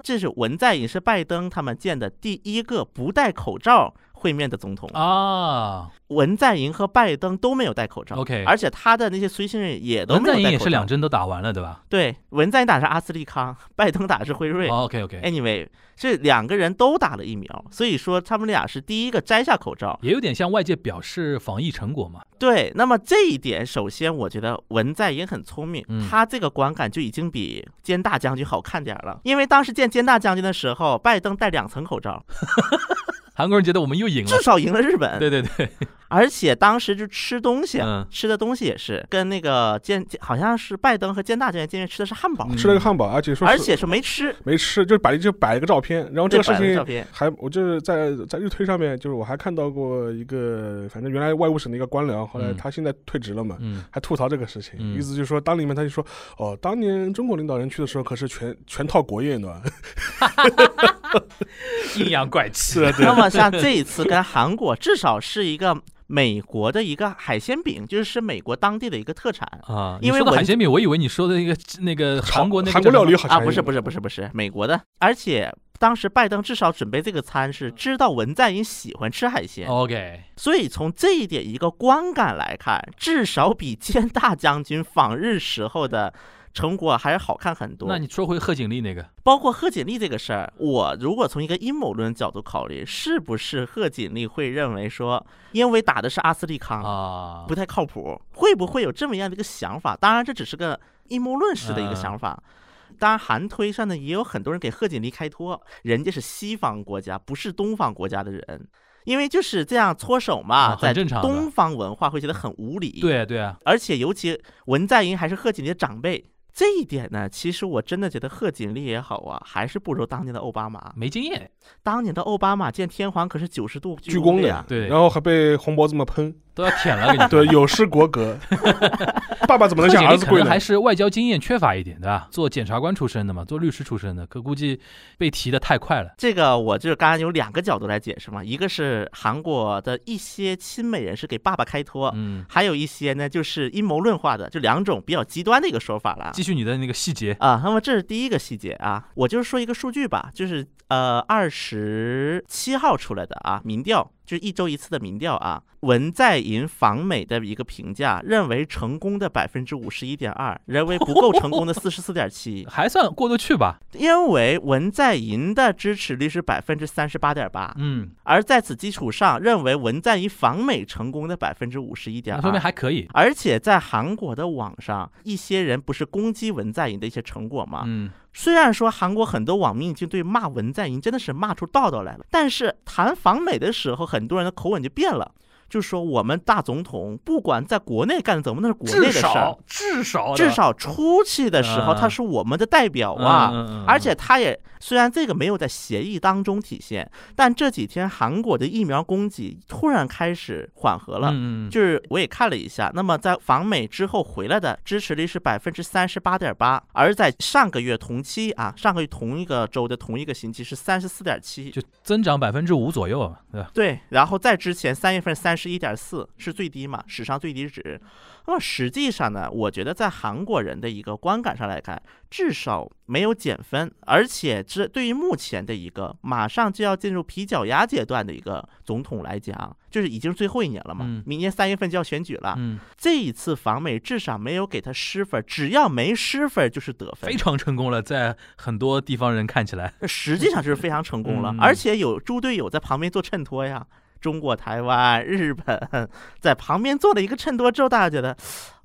这是文在寅是拜登他们见的第一个不戴口罩会面的总统。啊文在寅和拜登都没有戴口罩 OK 而且他的那些随行人也都文在寅没有戴口罩。也是两针都打完了，对吧、对，文在寅打的是阿斯利康，拜登打的是辉瑞。哦、？OK OK，Anyway，这两个人都打了疫苗，所以说他们俩是第一个摘下口罩。也有点向外界表示防疫成果嘛。对，那么这一点，首先我觉得文在寅很聪明，嗯他这个观感就已经比坚大将军好看点了。因为当时见坚大将军的时候，拜登戴两层口罩，韩国人觉得我们又赢了。至。少赢了日本。对对对，而且当时就吃东西，嗯。吃的东西也是跟那个建，好像是拜登和建大将军见面吃的是汉堡，嗯。吃了个汉堡，而且说是而且是没吃，没吃，就摆就摆了个照片。然后这个事对摆了情照片。还我就是在在日推上面，就是我还看到过一个，反正原来外务省的一个官僚，后来嗯。他现在退职了嘛。嗯，还吐槽这个事情，嗯。意思就是说，当里面他就说，哦，当年中国领导人去的时候，可是全全套国宴的，阴阳怪气。那么像这一次跟韩国，至少是一个美国的一个海鲜饼，就是是美国当地的一个特产。啊，因为文你说的海鲜饼，我以为你说的那个那个韩国那个韩国料理叫什啊，不是不是不是不是美国的，而且当时拜登至少准备这个餐是知道文在寅喜欢吃海鲜，OK，所以从这一点一个观感来看，至少比坚大将军访日时候的。成果还是好看很多。那你说回贺锦丽那个，包括贺锦丽这个事儿，我如果从一个阴谋论角度考虑，是不是贺锦丽会认为说，因为打的是阿斯利康，啊不，太靠谱，会不会有这么样的一个想法？当然，这只是个阴谋论式的一个想法。当然，韩推上呢也有很多人给贺锦丽开脱，人家是西方国家，不是东方国家的人，因为就是这样搓手嘛，啊很在正常东方文化会觉得很无理。，对对啊，而且尤其文在寅还是贺锦丽的长辈。这一点呢，其实我真的觉得贺锦丽也好啊，还是不如当年的奥巴马。没经验，当年的奥巴马见天皇可是九十度鞠躬的的呀，对。然后还被红脖子们喷，都要舔了，给你对，有失国格。爸爸怎么能像儿子跪呢？还是外交经验缺乏一点，对吧？做检察官出身的嘛，做律师出身的，可估计被提的太快了。这个我就是刚刚有两个角度来解释嘛，一个是韩国的一些亲美人士给爸爸开脱，嗯，还有一些呢就是阴谋论化的，就两种比较极端的一个说法了。继续你的那个细节，啊，那么这是第一个细节啊，我就是说一个数据吧，就是呃二十七号出来的啊民调，就是一周一次的民调啊，文在寅访美的一个评价，认为成功的百分之五十一点二，认为不够成功的 四十四点七，还算过得去吧？因为文在寅的支持率是百分之三十八点八，嗯，而在此基础上，认为文在寅访美成功的百分之五十一点那说明。还可以。而且在韩国的网上，一些人不是攻击文在寅的一些成果吗？嗯，虽然说韩国很多网民已经对骂文在寅真的是骂出道道来了，但是谈访美的时候，很多人的口吻就变了，就是说我们大总统不管在国内干怎么，那是国内的事儿至少，至少出去的时候嗯他是我们的代表啊。而且他也虽然这个没有在协议当中体现，但这几天韩国的疫苗供给突然开始缓和了。就是我也看了一下，那么在访美之后回来的支持率是百分之三十八点八，而在上个月同期啊，上个月同一个周的同一个星期是三十四点七，就增长百分之五左右啊，对吧？对，然后在之前三月份三十一点四是最低嘛，史上最低值。那么实际上呢，我觉得在韩国人的一个观感上来看，至少没有减分，而且这对于目前的一个马上就要进入皮脚丫阶段的一个总统来讲，就是已经是最后一年了嘛，嗯明年三月份就要选举了。嗯，这一次访美至少没有给他失分，只要没失分就是得分非。常成功了，在很多地方人看起来，实际上是非常成功了，嗯而且有猪队友在旁边做衬托呀。中国台湾、日本在旁边做了一个衬托之后，大家觉得，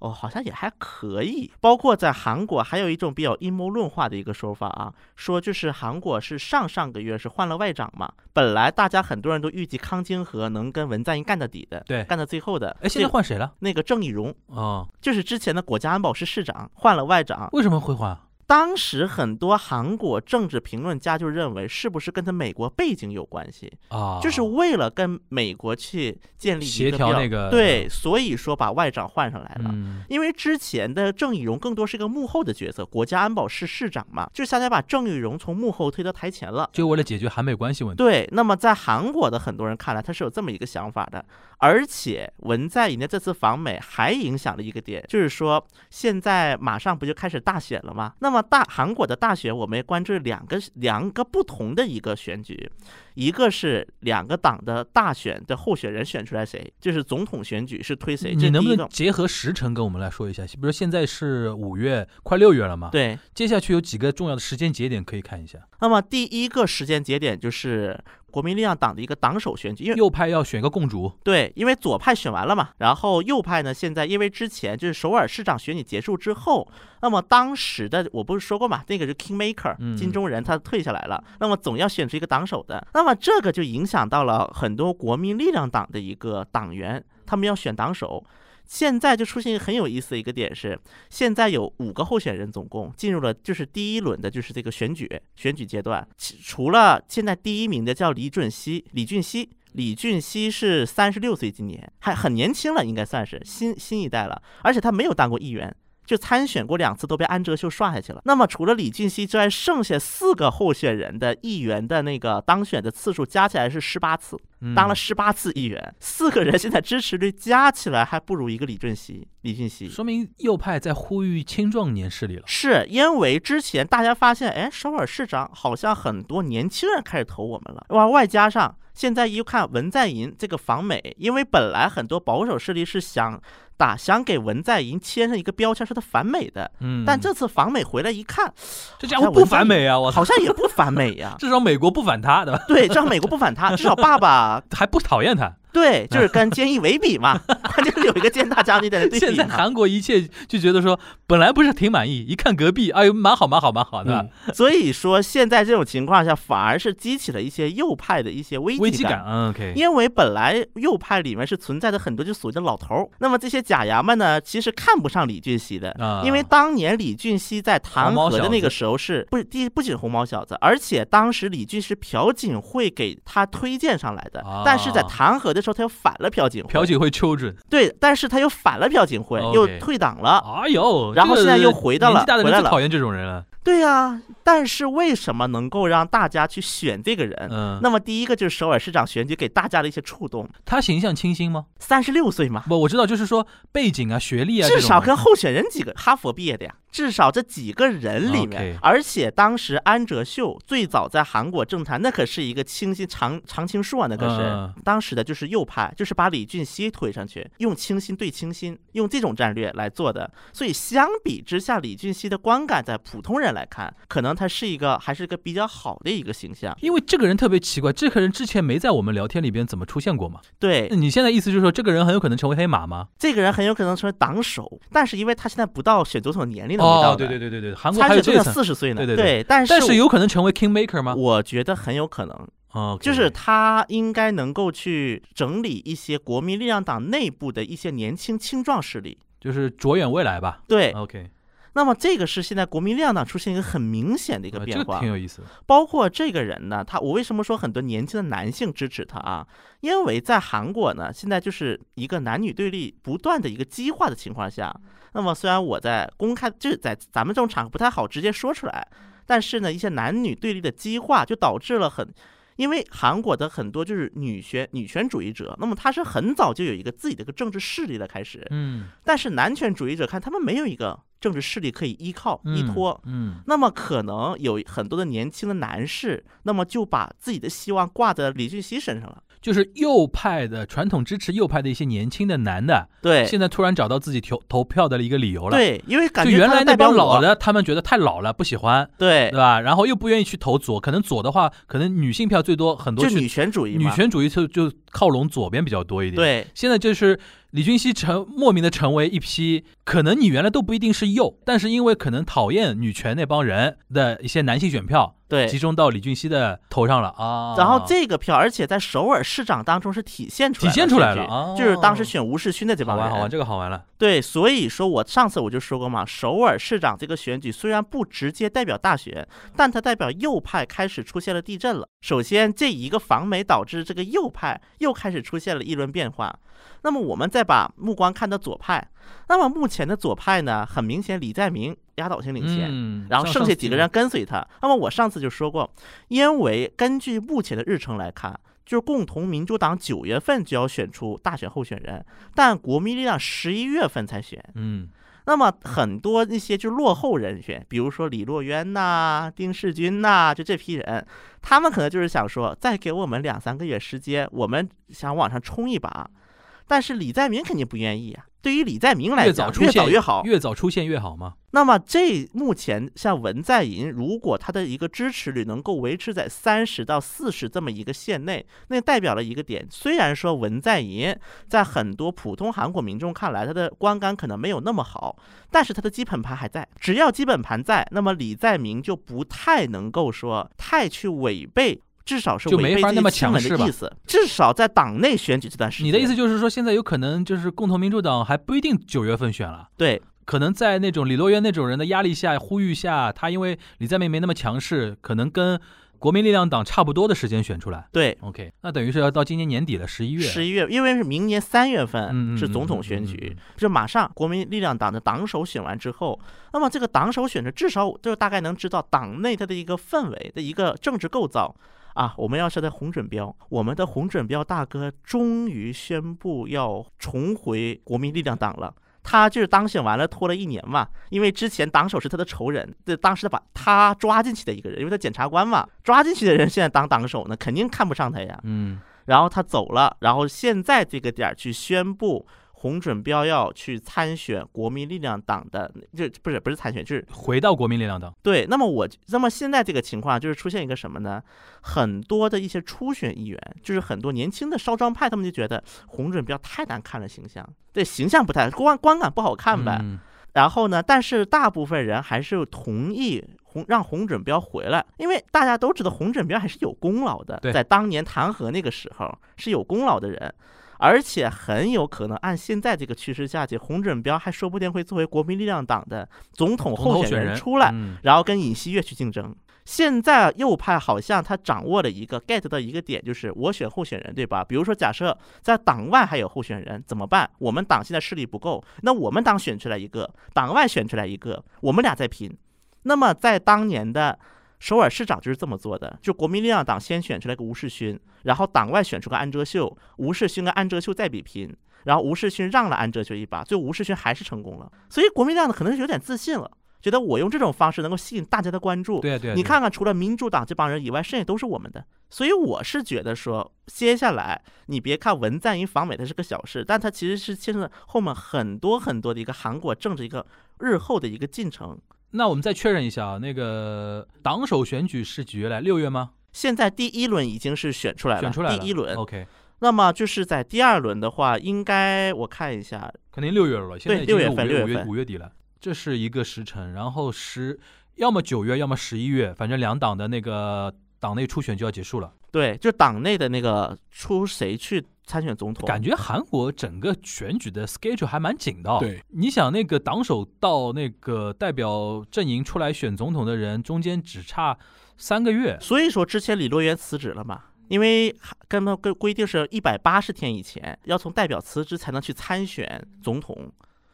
哦，好像也还可以。包括在韩国，还有一种比较阴谋论化的一个说法啊，说就是韩国是上上个月是换了外长嘛，本来大家很多人都预计康京和能跟文在寅干到底的，对干到最后的。哎，现在换谁了？那个郑义溶，哦，就是之前的国家安保室室长换了外长，为什么会换？当时很多韩国政治评论家就认为，是不是跟他美国背景有关系？啊，就是为了跟美国去建立协调那个对，所以说把外长换上来了。嗯，因为之前的郑义荣更多是一个幕后的角色，国家安保室室长嘛，就相当于把郑义荣从幕后推到台前了。就为了解决韩美关系问题。对，那么在韩国的很多人看来，他是有这么一个想法的。而且文在寅的这次访美还影响了一个点，就是说现在马上不就开始大选了吗？那么大韩国的大选，我们也关注两个两个不同的一个选举，一个是两个党的大选的候选人选出来谁，就是总统选举是推谁，你能不。能结合时辰跟我们来说一下？比如说现在是五月，快六月了嘛？，对，接下去有几个重要的时间节点可以看一下。那么第一个时间节点就是国民力量党的一个党首选举，因为右派要选个共主，对，因为左派选完了嘛，然后右派呢，现在因为之前就是首尔市长选举结束之后，那么当时的我不是说过嘛，那个是 Kingmaker 嗯金钟仁，他退下来了，那么总要选出一个党首的，那么这个就影响到了很多国民力量党的一个党员，他们要选党首。现在就出现一个很有意思的一个点是，现在有五个候选人，总共进入了就是第一轮的，就是这个选举选举阶段。除了现在第一名的叫李准熙，李俊熙，李俊熙是三十六岁，今年还很年轻了，应该算是新新一代了，而且他没有当过议员。就参选过两次，都被安哲秀刷下去了。那么除了李俊熙之外，剩下四个候选人的议员的那个当选的次数加起来是十八次，嗯当了十八次议员，四个人现在支持率加起来还不如一个李俊熙。李俊熙说明右派在呼吁青壮年势力了。是因为之前大家发现，哎，首尔市长好像很多年轻人开始投我们了，哇，外加上现在一看文在寅这个访美，因为本来很多保守势力是想打想给文在寅签上一个标签，说他反美的，嗯，但这次访美回来一看，这家伙不反美啊！我操好像也不反美呀、至少美国不反他，对吧？对，至少美国不反他，至少爸爸 还不讨厌他。对，就是跟菅义伟比嘛，关键是有一个菅大将军在那对现在比。韩国一切就觉得说，本来不是挺满意，一看隔壁，哎呦，蛮好，蛮好，蛮好的，嗯，所以说现在这种情况下，反而是激起了一些右派的一些危机危机感。嗯，OK，因为本来右派里面是存在着很多就所谓的老头儿，那么这些假牙们呢，其实看不上李俊熙的，啊因为当年李俊熙在弹劾的那个时候是不第一不仅红毛小子，而且当时李俊是朴槿惠给他推荐上来的，啊但是在弹劾的时候他又反了朴槿惠，朴槿惠 children，对，但是他又反了朴槿惠又退党了。哎呦，然后现在又回到了年纪大的回来了人最讨厌这种人了。对呀、但是为什么能够让大家去选这个人？嗯，那么第一个就是首尔市长选举给大家的一些触动，他形象清新吗？三十六岁嘛，不，我知道，就是说背景啊、学历啊，至少跟候选人几个哈佛毕业的呀，至少这几个人里面而且当时安哲秀最早在韩国政坛，那可是一个清新常常青树啊，那可是、嗯当时的就是右派，就是把李俊熙推上去，用清新对清新，用这种战略来做的。所以相比之下，李俊熙的观感在普通人来看，可能他是一个还是一个比较好的一个形象。因为这个人特别奇怪，这个人之前没在我们聊天里边怎么出现过嘛？对，你现在意思就是说，这个人很有可能成为黑马吗？这个人很有可能成为党首，但是因为他现在不到选总统年龄的没到哦，对对对对对，韩国还有这层，四十岁呢，对对对但是但是有可能成为 king maker 吗？我觉得很有可能，哦，就是他应该能够去整理一些国民力量党内部的一些年轻青壮势力。就是着眼未来吧。对，OK，那么这个是现在国民力量党出现一个很明显的一个变化，挺有意思的。包括这个人呢，他我为什么说很多年轻的男性支持他啊？因为在韩国呢，现在就是一个男女对立不断的一个激化的情况下，那么虽然我在公开就是在咱们这种场合不太好直接说出来，但是呢，一些男女对立的激化就导致了很。因为韩国的很多就是女权女权主义者，那么他是很早就有一个自己的一个政治势力的开始，嗯，但是男权主义者看他们没有一个政治势力可以依靠依嗯托，嗯，那么可能有很多的年轻的男士，那么就把自己的希望挂在李俊熙身上了。就是右派的传统支持右派的一些年轻的男的，对，现在突然找到自己投投票的一个理由了。，对，因为感觉他原来那帮代表我，老的，他们觉得太老了，不喜欢，对对，吧？然后又不愿意去投左，可能左的话，可能女性票最多，很多去就女权主义女。权主义就就靠拢左边比较多一点。，对现在就是李俊熙成莫名的成为一批，可能你原来都不一定是右，但是因为可能讨厌女权那帮人的一些男性选票，对集。中到李俊熙的头上了啊。然后这个票，而且在首尔市长当中是体现出来，体现出来了就是当时选吴世勋的这帮人。好玩好玩，这个好玩了。对，所以说我上次我就说过嘛，首尔市长这个选举虽然不直接代表大选，但它代表右派开始出现了地震了。首先，这一个访美导致这个右派又开始出现了议论变化。那么我们再把目光看到左派，那么目前的左派呢，很明显李在明压倒性领先。嗯，然后剩下几个人，跟随他。那么我上次就说过，因为根据目前的日程来看，就是共同民主党九月份就要选出大选候选人，但国民力量十一月份才选。嗯那么很多那些就落后人选，比如说李洛渊呐、丁世军呐、就这批人，他们可能就是想说，再给我们两三个月时间，我们想往上冲一把。但是李在明肯定不愿意啊。对于李在明来越讲，越早越好。越早出现越好嘛。那么这目前像文在寅，如果他的一个支持率能够维持在三十到四十这么一个线内，那代表了一个点。虽然说文在寅在很多普通韩国民众看来，他的观感可能没有那么好，但是他的基本盘还在。只要基本盘在，那么李在明就不太能够说太去违背。至少是就没法那么强势吧的意思，至少在党内选举这段时间，你的意思就是说，现在有可能就是共同民主党还不一定九月份选了。对可能在那种李洛渊那种人的压力下、呼吁下，他因为李在明没那么强势，可能跟国民力量党差不多的时间选出来。对，OK，那等于是要到今年年底了，十一月。十一月，因为是明年三月嗯份嗯是总统选举，就马上国民力量党的党首选完之后，那么这个党首选的至少就大概能知道党内它的一个氛围的一个政治构造。啊，我们要是在红准标，我们的红准标大哥终于宣布要重回国民力量党了。他就是当选完了，拖了一年嘛，因为之前党首是他的仇人，对，当时他把他抓进去的一个人，因为他检察官嘛，抓进去的人现在当党首呢，肯定看不上他呀。嗯，然后他走了，然后现在这个点儿去宣布洪准标要去参选国民力量党的，就不是不是参选，就是回到国民力量党。对。那么我那么现在这个情况就是出现一个什么呢？很多的一些初选议员，就是很多年轻的少壮派，他们就觉得洪准标太难看了，形象对形象不太观观感不好看呗。嗯然后呢，但是大部分人还是同意洪让洪准标回来，因为大家都知道洪准标还是有功劳的，在当年弹劾那个时候是有功劳的人，而且很有可能按现在这个趋势下去，洪准标还说不定会作为国民力量党的总统候选选人出来，嗯然后跟尹锡悦去竞争。现在右派好像他掌握了一个 get 到一个点，就是我选候选人，对吧？比如说，假设在党外还有候选人，怎么办？我们党现在势力不够，那我们党选出来一个，党外选出来一个，我们俩再拼。那么在当年的首尔市长就是这么做的，就国民力量党先选出来个吴世勋，然后党外选出个安哲秀，吴世勋跟安哲秀再比拼，然后吴世勋让了安哲秀一把，最后吴世勋还是成功了。所以国民力量呢可能是有点自信了，觉得我用这种方式能够吸引大家的关注。对啊对啊，对啊你看看，除了民主党这帮人以外，剩下都是我们的。所以我是觉得说，接下来你别看文在寅访美它是个小事，但它其实是牵扯后面很多很多的一个韩国政治一个日后的一个进程。那我们再确认一下啊，那个党首选举是几月来？六月吗？现在第一轮已经是选出来了，选出来了。哦第一轮。OK，那么就是在第二轮的话，应该我看一下，肯定六月了，现在六月份六月份五月底了，这是一个时辰。然后十，要么九月，要么十一月，反正两党的那个党内初选就要结束了。对，就党内的那个出谁去参选总统，感觉韩国整个选举的 schedule 还蛮紧的、哦。对，你想那个党首到那个代表阵营出来选总统的人，中间只差三个月。所以说之前李洛渊辞职了嘛，因为根本规规定是一百八十天以前要从代表辞职才能去参选总统，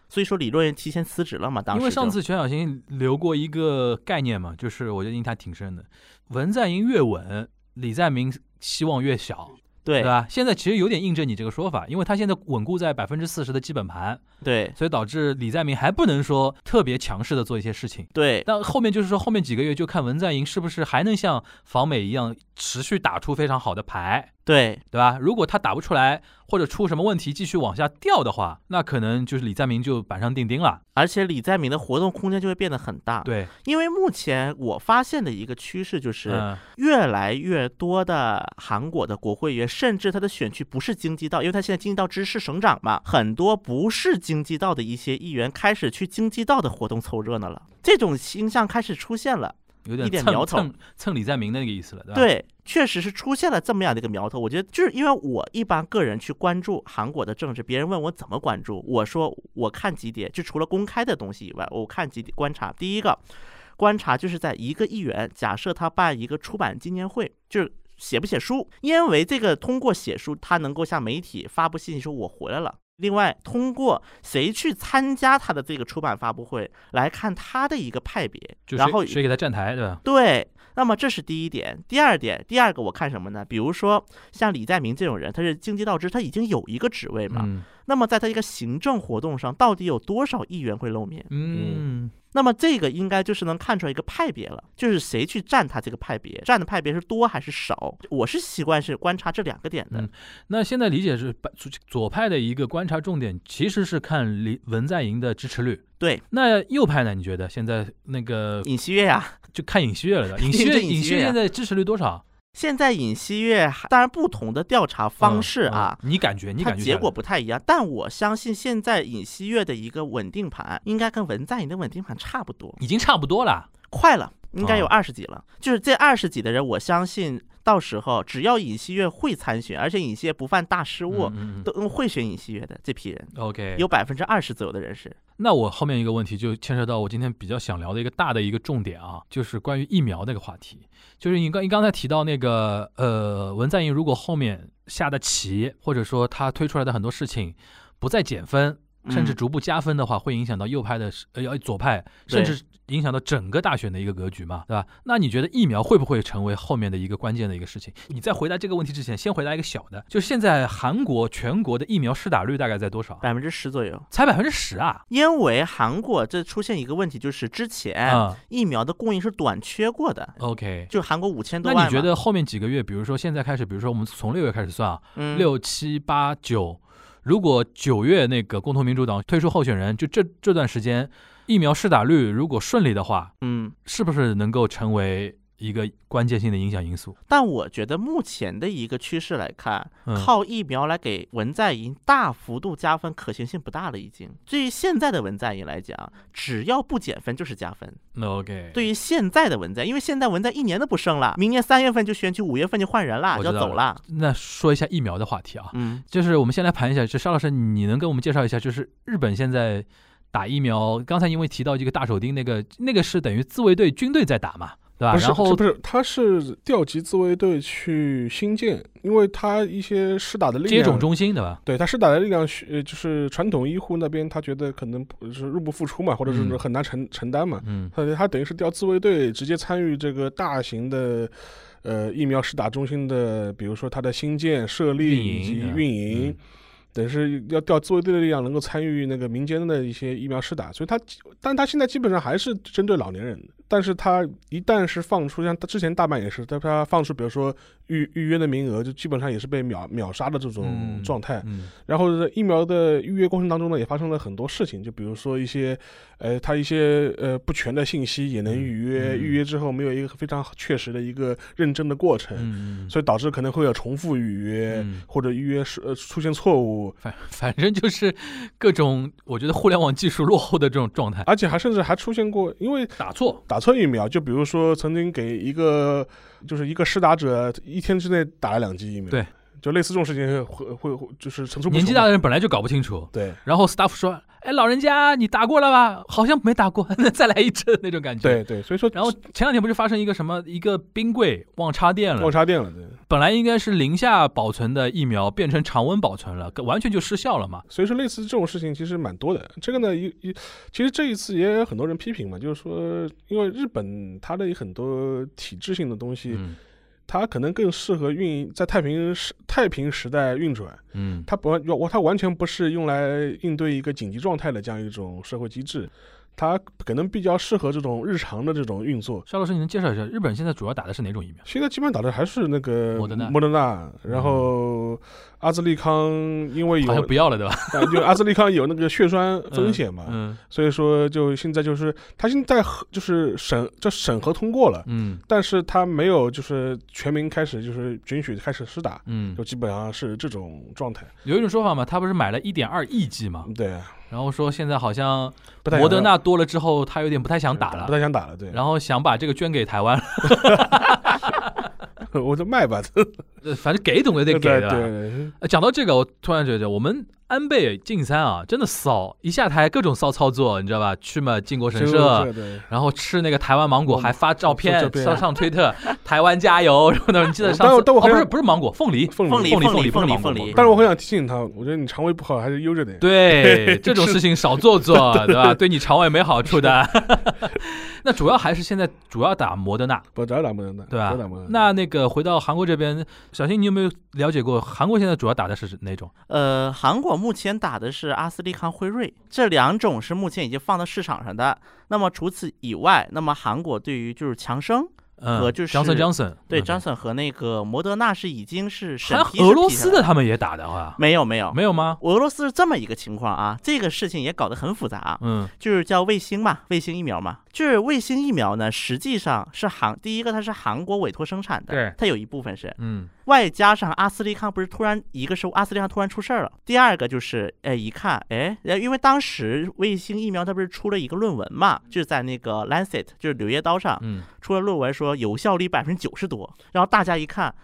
所以说李洛渊提前辞职了嘛。当时因为上次全小新留过一个概念嘛，就是我觉得印象挺深的，文在寅越稳，李在明希望越小，对对吧？现在其实有点印证你这个说法，因为他现在稳固在百分之四十的基本盘，对所以导致李在明还不能说特别强势的做一些事情。对但后面就是说，后面几个月就看文在寅是不是还能像访美一样持续打出非常好的牌，对对吧？如果他打不出来，或者出什么问题继续往下掉的话，那可能就是李在明就板上钉钉了。而且李在明的活动空间就会变得很大。，对，因为目前我发现的一个趋势就是，嗯，越来越多的韩国的国会议员，甚至他的选区不是京畿道，因为他现在京畿道支持省长嘛，很多不是京畿道的一些议员开始去京畿道的活动凑热闹了，这种倾向开始出现了。有点蹭一点苗头蹭蹭李在明的那个意思了，对吧？，对，确实是出现了这么样的一个苗头。我觉得就是因为我一般个人去关注韩国的政治，别人问我怎么关注，我说我看几点，就除了公开的东西以外，我看几点观察。第一个观察就是在一个议员，假设他办一个出版纪念会，就是。写不写书？因为这个通过写书，他能够向媒体发布信息说我回来了。另外，通过谁去参加他的这个出版发布会，来看他的一个派别，然后谁谁给他站台，对吧？对，那么这是第一点。第二点，第二个我看什么呢？比如说像李在明这种人，他是经济道知，他已经有一个职位嘛。嗯那么在他一个行政活动上，到底有多少议员会露面？嗯，那么这个应该就是能看出来一个派别了，就是谁去占他这个派别，占的派别是多还是少？我是习惯是观察这两个点的。嗯那现在理解是左左派的一个观察重点，其实是看李文在寅的支持率。对，那右派呢？你觉得现在那个尹锡悦呀、就看尹锡悦了的？尹锡悦尹锡悦现在支持率多少？现在尹锡悦还当然不同的调查方式啊，嗯嗯你感觉？你感觉它结果不太一样，但我相信现在尹锡悦的一个稳定盘应该跟文在寅的稳定盘差不多，已经差不多了。快了，应该有哦二十几了。就是这二十几的人，我相信到时候只要尹锡悦会参选，而且尹锡悦不犯大失误，都会选尹锡悦的这批人，OK，有百分之二十左右的人是。那我后面一个问题就牵涉到我今天比较想聊的一个大的一个重点啊，就是关于疫苗那个话题。就是你刚你刚才提到那个呃，文在寅如果后面下的棋，或者说他推出来的很多事情不再减分，甚至嗯逐步加分的话，会影响到右派的呃要左派，甚至影响到整个大选的一个格局嘛，对吧？那你觉得疫苗会不会成为后面的一个关键的一个事情？你在回答这个问题之前，先回答一个小的，就是现在韩国全国的疫苗施打率大概在多少？百分之十左右。才百分之十啊！因为韩国这出现一个问题，就是之前啊、疫苗的供应是短缺过的，OK，就韩国五千多万。那你觉得后面几个月，比如说现在开始，比如说我们从六月开始算啊，嗯六七八九，如果九月那个共同民主党推出候选人，就这这段时间疫苗试打率如果顺利的话，嗯，是不是能够成为一个关键性的影响因素？但我觉得目前的一个趋势来看，嗯靠疫苗来给文在寅大幅度加分可行性不大了。已经，对于现在的文在寅来讲，只要不减分就是加分。那 OK，对于现在的文在，因为现在文在一年都不剩了，明年三月份就选举，五月份就换人了，我就要走了。那说一下疫苗的话题啊，嗯，就是我们先来盘一下，就沙老师，你能跟我们介绍一下，就是日本现在打疫苗，刚才因为提到这个大手钉，那个那个是等于自卫队军队在打嘛？对吧？然后不是，他是调集自卫队去新建，因为他一些施打的力量，接种中心，对吧？对他施打的力量，呃，就是传统医护那边他觉得可能不是入不敷出嘛，或者是嗯很难承承担嘛，嗯他他等于是调自卫队直接参与这个大型的。呃，疫苗施打中心的，比如说它的新建、设立以及嗯运营，嗯等于是要调自卫队的力量，能够参与那个民间的一些疫苗施打，所以他，但他现在基本上还是针对老年人的。但是它一旦是放出，像之前大阪也是，他他放出，比如说预预约的名额，就基本上也是被秒秒杀的这种嗯状态。嗯。然后疫苗的预约过程当中呢，也发生了很多事情，就比如说一些，呃，它一些呃不全的信息也能预约，预约之后没有一个非常确实的一个认证的过程，嗯，所以导致可能会有重复预约、嗯。或者预约是呃出现错误，反反正就是各种我觉得互联网技术落后的这种状态，而且还甚至还出现过，因为打错，打错疫苗，就比如说曾经给一个就是一个施打者一天之内打了两剂疫苗，对，就类似这种事情会会会就是层出不穷。年纪大的人本来就搞不清楚，对然后 staff 说：“哎，老人家，你打过了吧？好像没打过，那 再来一针那种感觉。”。对对，所以说然后前两天不是发生一个什么一个冰柜忘插电了忘，插电了，对，本来应该是零下保存的疫苗变成常温保存了，完全就失效了嘛。所以说类似这种事情其实蛮多的。这个呢，一一其实这一次也有很多人批评嘛，就是说，因为日本它的很多体制性的东西，嗯它可能更适合运营在太平时太平时代运转。嗯它不完，它完全不是用来应对一个紧急状态的这样一种社会机制，它可能比较适合这种日常的这种运作。肖老师，你能介绍一下日本现在主要打的是哪种疫苗？现在基本上打的还是那个莫德纳莫德纳，然后阿兹利康，因为有好像不要了，对吧？啊因为 阿兹利康有那个血栓风险嘛，嗯所以说就现在就是他现在核就是审这审核通过了，嗯但是他没有就是全民开始就是允许开始施打，嗯就，基本上是这种状态。有一种说法嘛，他不是买了一点二亿剂嘛，对，然后说现在好像不太想莫德纳多了之后，他有点不太想打了。不了，太想打了，对。然后想把这个捐给台湾，我说卖吧，呃反正给总归得给的。吧。对对，呃讲到这个，我突然觉得我们安倍晋三啊，真的骚，一下台各种骚操作，你知道吧？去嘛靖国神社，然后吃那个台湾芒果，还发照片上上推特，台湾加油什么的。你记得上次？不是不是芒果，凤梨，凤梨凤梨凤梨凤梨凤梨但是我很想提醒他，我觉得你肠胃不好还是悠着点。对 这种事情少做做，对吧？对你肠胃没好处的。那主要还是现在主要打摩德纳，不，主要打摩德纳，对吧？那那个回到韩国这边，小新，你有没有了解过韩国现在主要打的是哪种？呃，韩国目前打的是阿斯利康、辉瑞这两种是目前已经放到市场上的。那么除此以外，那么韩国对于就是强生，嗯，和就是 Johnson Johnson，对嗯。Johnson 和那个摩德纳是已经是审批是俄罗斯的他们也打的话，没有没有。没有吗？俄罗斯是这么一个情况啊，这个事情也搞得很复杂啊，嗯。就是叫卫星嘛，卫星疫苗嘛，就是卫星疫苗呢，实际上是韩第一个它是韩国委托生产的，对它有一部分是，嗯外加上阿斯利康不是突然一个是阿斯利康突然出事儿了，第二个就是哎一看哎，呃因为当时卫星疫苗它不是出了一个论文嘛，就是在那个 Lancet 就是《柳叶刀》上嗯出了论文说有效率百分之九十多，然后大家一看。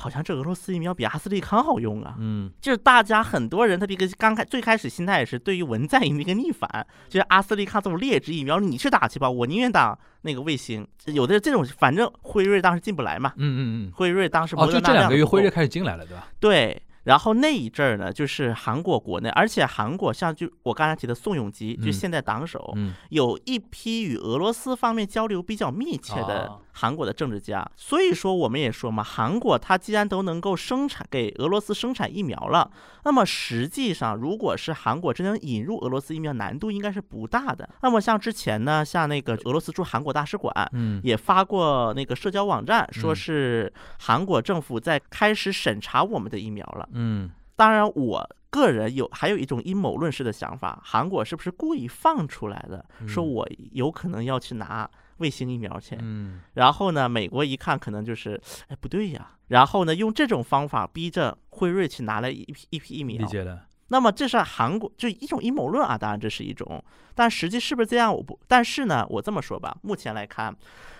好像这俄罗斯疫苗比阿斯利康好用啊！嗯就是大家很多人，他这个刚开最开始心态也是对于文在寅的一个逆反，就是阿斯利康这种劣质疫苗，你去打去吧，我宁愿打那个卫星。有的这种，反正辉瑞当时进不来嘛，嗯嗯嗯。辉瑞当时哦，就这两个月辉瑞开始进来了，对吧？对，然后那一阵儿呢，就是韩国国内，而且韩国像就我刚才提的宋永基，就嗯现在党首，嗯有一批与俄罗斯方面交流比较密切的啊韩国的政治家，所以说我们也说嘛，韩国它既然都能够生产给俄罗斯生产疫苗了，那么实际上如果是韩国真正引入俄罗斯疫苗，难度应该是不大的。那么像之前呢，像那个俄罗斯驻韩国大使馆。嗯也发过那个社交网站，说嗯是韩国政府在开始审查我们的疫苗了。嗯当然，我个人有还有一种阴谋论式的想法，韩国是不是故意放出来的，说嗯我有可能要去拿卫星疫苗去？嗯然后呢，美国一看可能就是，哎，不对呀，然后呢，用这种方法逼着辉瑞去拿了一批一批疫苗。理解了。那么这是韩国就一种阴谋论啊，当然这是一种，但实际是不是这样我不，但是呢，我这么说吧，目前来看，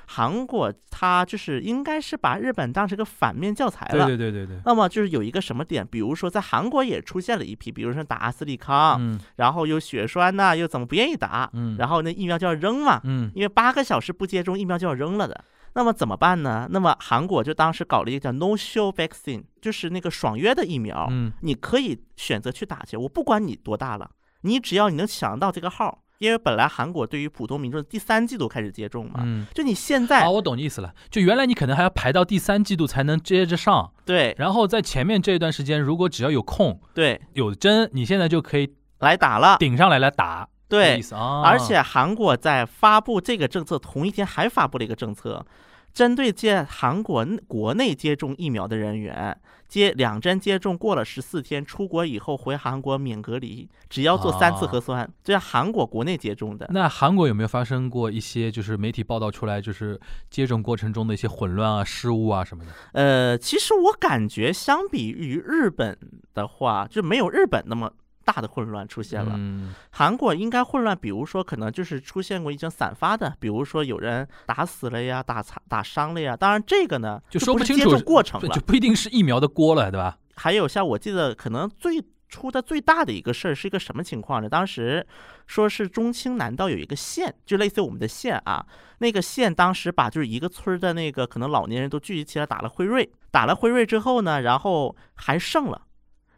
韩国它就是应该是把日本当成个反面教材了。对对对对。那么就是有一个什么点，比如说在韩国也出现了一批，比如说打阿斯利康，嗯然后又血栓呐、又怎么不愿意打，嗯然后那疫苗就要扔嘛，嗯因为八个小时不接种疫苗就要扔了的。那么怎么办呢？那么韩国就当时搞了一个叫 No Show Vaccine，就是那个爽约的疫苗，嗯你可以选择去打去，我不管你多大了，你只要你能抢到这个号，因为本来韩国对于普通民众第三季度开始接种嘛，嗯。就你现在、好，我懂你意思了。就原来你可能还要排到第三季度才能接着上，对然后在前面这一段时间，如果只要有空对有针，你现在就可以来打了，顶上来来打。对意，思啊。而且韩国在发布这个政策同一天还发布了一个政策，针对接韩国国内接种疫苗的人员，接两针接种过了十四天，出国以后回韩国免隔离，只要做三次啊核酸，这是韩国国内接种的。那韩国有没有发生过一些就是媒体报道出来，就是接种过程中的一些混乱啊、失误啊什么的？呃，其实我感觉相比于日本的话，就没有日本那么。大的混乱出现了，嗯韩国应该混乱，比如说可能就是出现过一种散发的，比如说有人打死了呀，打残打伤了呀。当然这个呢就说不清楚种过程了就。不一定是疫苗的锅了，对吧？还有像我记得可能最出的最大的一个事儿是一个什么情况呢？当时说是中青南道有一个县，就类似于我们的县啊，那个县当时把就是一个村儿的那个可能老年人都聚集起来打了辉瑞，打了辉瑞之后呢，然后还剩了。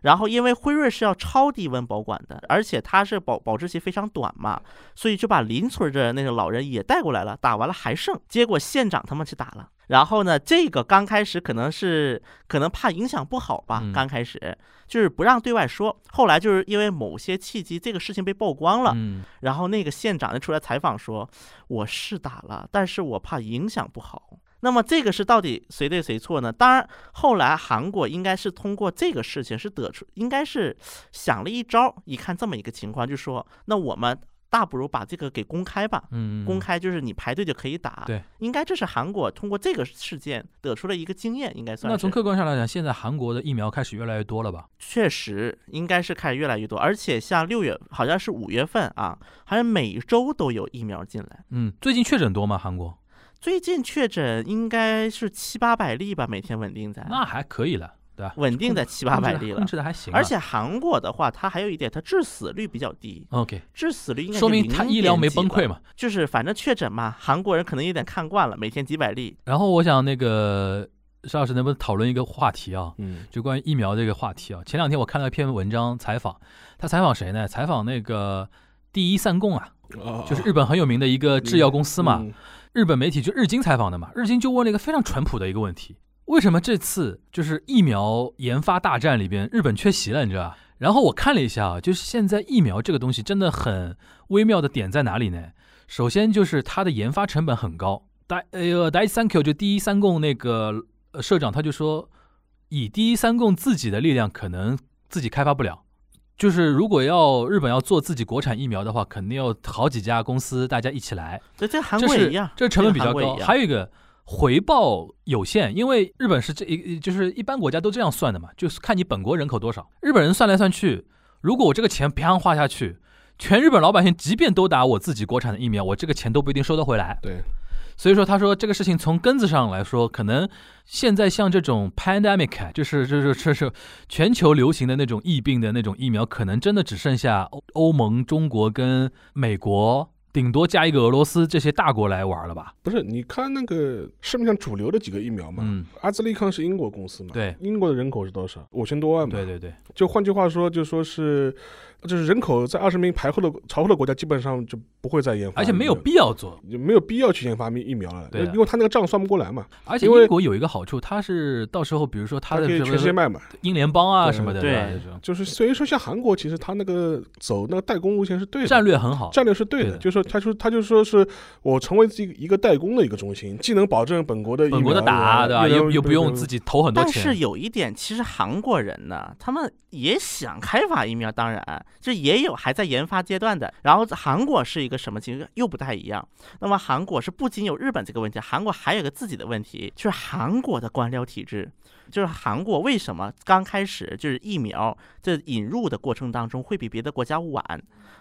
然后，因为辉瑞是要超低温保管的，而且它是保保质期非常短嘛，所以就把邻村的那个老人也带过来了，打完了还剩，结果县长他们去打了。然后呢，这个刚开始可能是可能怕影响不好吧嗯，刚开始就是不让对外说。后来就是因为某些契机，这个事情被曝光了，嗯，然后那个县长就出来采访说：“我是打了，但是我怕影响不好。”那么这个是到底谁对谁错呢？当然，后来韩国应该是通过这个事情是得出，应该是想了一招，一看这么一个情况，就说那我们大不如把这个给公开吧。嗯，公开就是你排队就可以打，对，应该这是韩国通过这个事件得出了一个经验，应该算是。那从客观上来讲，现在韩国的疫苗开始越来越多了吧？确实应该是开始越来越多，而且像六月好像是五月份啊，好像每周都有疫苗进来。嗯，最近确诊多吗？韩国？最近确诊应该是七八百例吧，每天稳定在，那还可以了，对吧？稳定在七八百例了控。制的还行啊。而且韩国的话，它还有一点，它致死率比较低，OK，致死率应该说明是他医疗没 0. 几吧。崩溃嘛。就是反正确诊嘛，韩国人可能有点看惯了，每天几百例。然后我想那个邵老师能不能讨论一个话题啊？嗯就关于疫苗这个话题啊。前两天我看到一篇文章采访，他采访谁呢？采访那个第一三共啊，啊就是日本很有名的一个制药公司嘛。日本媒体就日经采访的嘛，日经就问了一个非常淳朴的一个问题：为什么这次就是疫苗研发大战里边日本缺席了？你知道吧？然后我看了一下啊，就是现在疫苗这个东西真的很微妙的点在哪里呢？首先就是它的研发成本很高。大呃，第一三 Q 就第一三共那个社长他就说，以第一三共自己的力量可能自己开发不了。就是如果要日本要做自己国产疫苗的话，肯定要好几家公司大家一起来，对，这韩这是国一样，这成本比较高。还有一个回报有限，因为日本是这一就是一般国家都这样算的嘛，就是看你本国人口多少。日本人算来算去，如果我这个钱啪花下去，全日本老百姓即便都打我自己国产的疫苗，我这个钱都不一定收得回来。对，所以说，他说这个事情从根子上来说，可能现在像这种 pandemic，就是就是这是全球流行的那种疫病的那种疫苗，可能真的只剩下欧欧盟、中国跟美国，顶多加一个俄罗斯这些大国来玩了吧？不是你看那个市面上主流的几个疫苗嘛，嗯，阿兹利康是英国公司嘛，对。英国的人口是多少？五千多万嘛，对对对，就换句话说，就说是，就是人口在二十名排后的朝后的国家，基本上就不会再研发，而且没有必要做。就没有必要去研发疫苗了，对啊因为他那个账算不过来嘛，而且英国有一个好处，它是到时候比如说它它可以的什么全世界卖嘛。英联邦啊什么的，对就是所以说，像韩国，其实他那个走那个代工路线是对的，战略很好。战略是对的，对的就是说，他说他就说是我成为自己一个代工的一个中心，既能保证本国的本国的打，对吧？又又又不用自己。投很多钱但是。有一点，其实韩国人呢，他们也想开发疫苗，当然这也有还在研发阶段的。然后韩国是一个什么情况，又不太一样。那么韩国是不仅有日本这个问题，韩国还有个自己的问题，就是韩国的官僚体制。就是韩国为什么刚开始就是疫苗这引入的过程当中会比别的国家晚？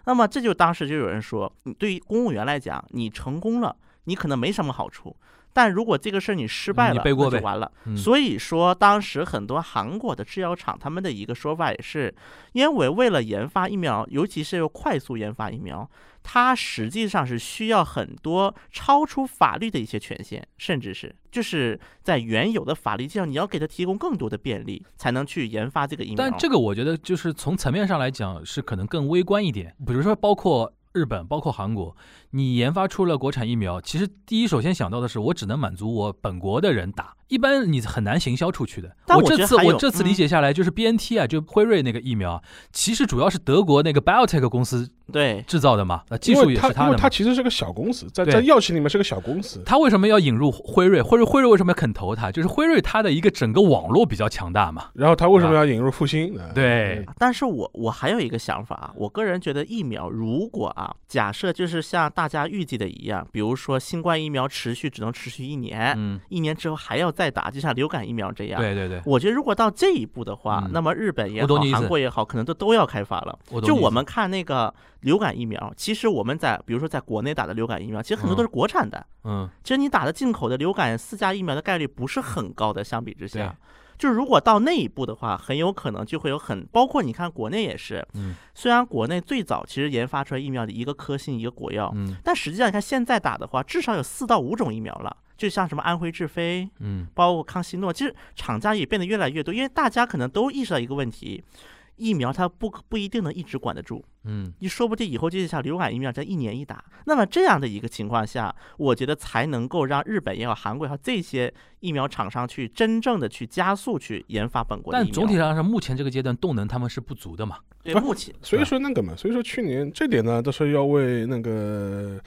那么这就当时就有人说，你对于公务员来讲，你成功了，你可能没什么好处。但如果这个事儿你失败了，你背锅就完了。嗯所以说，当时很多韩国的制药厂他们的一个说法也是，因为为了研发疫苗，尤其是要快速研发疫苗，它实际上是需要很多超出法律的一些权限，甚至是就是在原有的法律基上，你要给它提供更多的便利，才能去研发这个疫苗。但这个我觉得就是从层面上来讲是可能更微观一点，比如说包括日本，包括韩国，你研发出了国产疫苗，其实第一首先想到的是我只能满足我本国的人打，一般你很难行销出去的。但我这我觉得还有次我这次理嗯解下来，就是 B N T 啊，就辉瑞那个疫苗啊，其实主要是德国那个 BioTech 公司对制造的嘛，那技术也是他的嘛。它其实是个小公司，在在药企里面是个小公司。他为什么要引入辉瑞？辉瑞辉瑞为什么要肯投它？就是辉瑞它的一个整个网络比较强大嘛。然后他为什么要引入复星？呃对，但是我我还有一个想法啊，我个人觉得疫苗如果啊，假设就是像大家预计的一样，比如说新冠疫苗持续只能持续一年，嗯，一年之后还要再打，就像流感疫苗这样。对对对，我觉得如果到这一步的话，嗯那么日本也好，韩国也好，可能都都要开发了。就我们看那个流感疫苗，其实我们在比如说在国内打的流感疫苗，其实很多都是国产的。嗯，其实你打的进口的流感四价疫苗的概率不是很高的，相比之对下。就是如果到那一步的话，很有可能就会有很，包括你看国内也是，嗯，虽然国内最早其实研发出来疫苗的一个科兴一个国药，嗯但实际上你看现在打的话，至少有四到五种疫苗了，就像什么安徽智飞，嗯包括康希诺，其实厂家也变得越来越多，因为大家可能都意识到一个问题，疫苗它不不一定能一直管得住，嗯，你说不定以后就像流感疫苗这样一年一打。那么这样的一个情况下，我觉得才能够让日本也好、韩国也好这些疫苗厂商去真正的去加速去研发本国的疫苗。但总体上是目前这个阶段动能他们是不足的嘛。对目前所以说那个嘛，所以说去年这点呢，都是要为那个。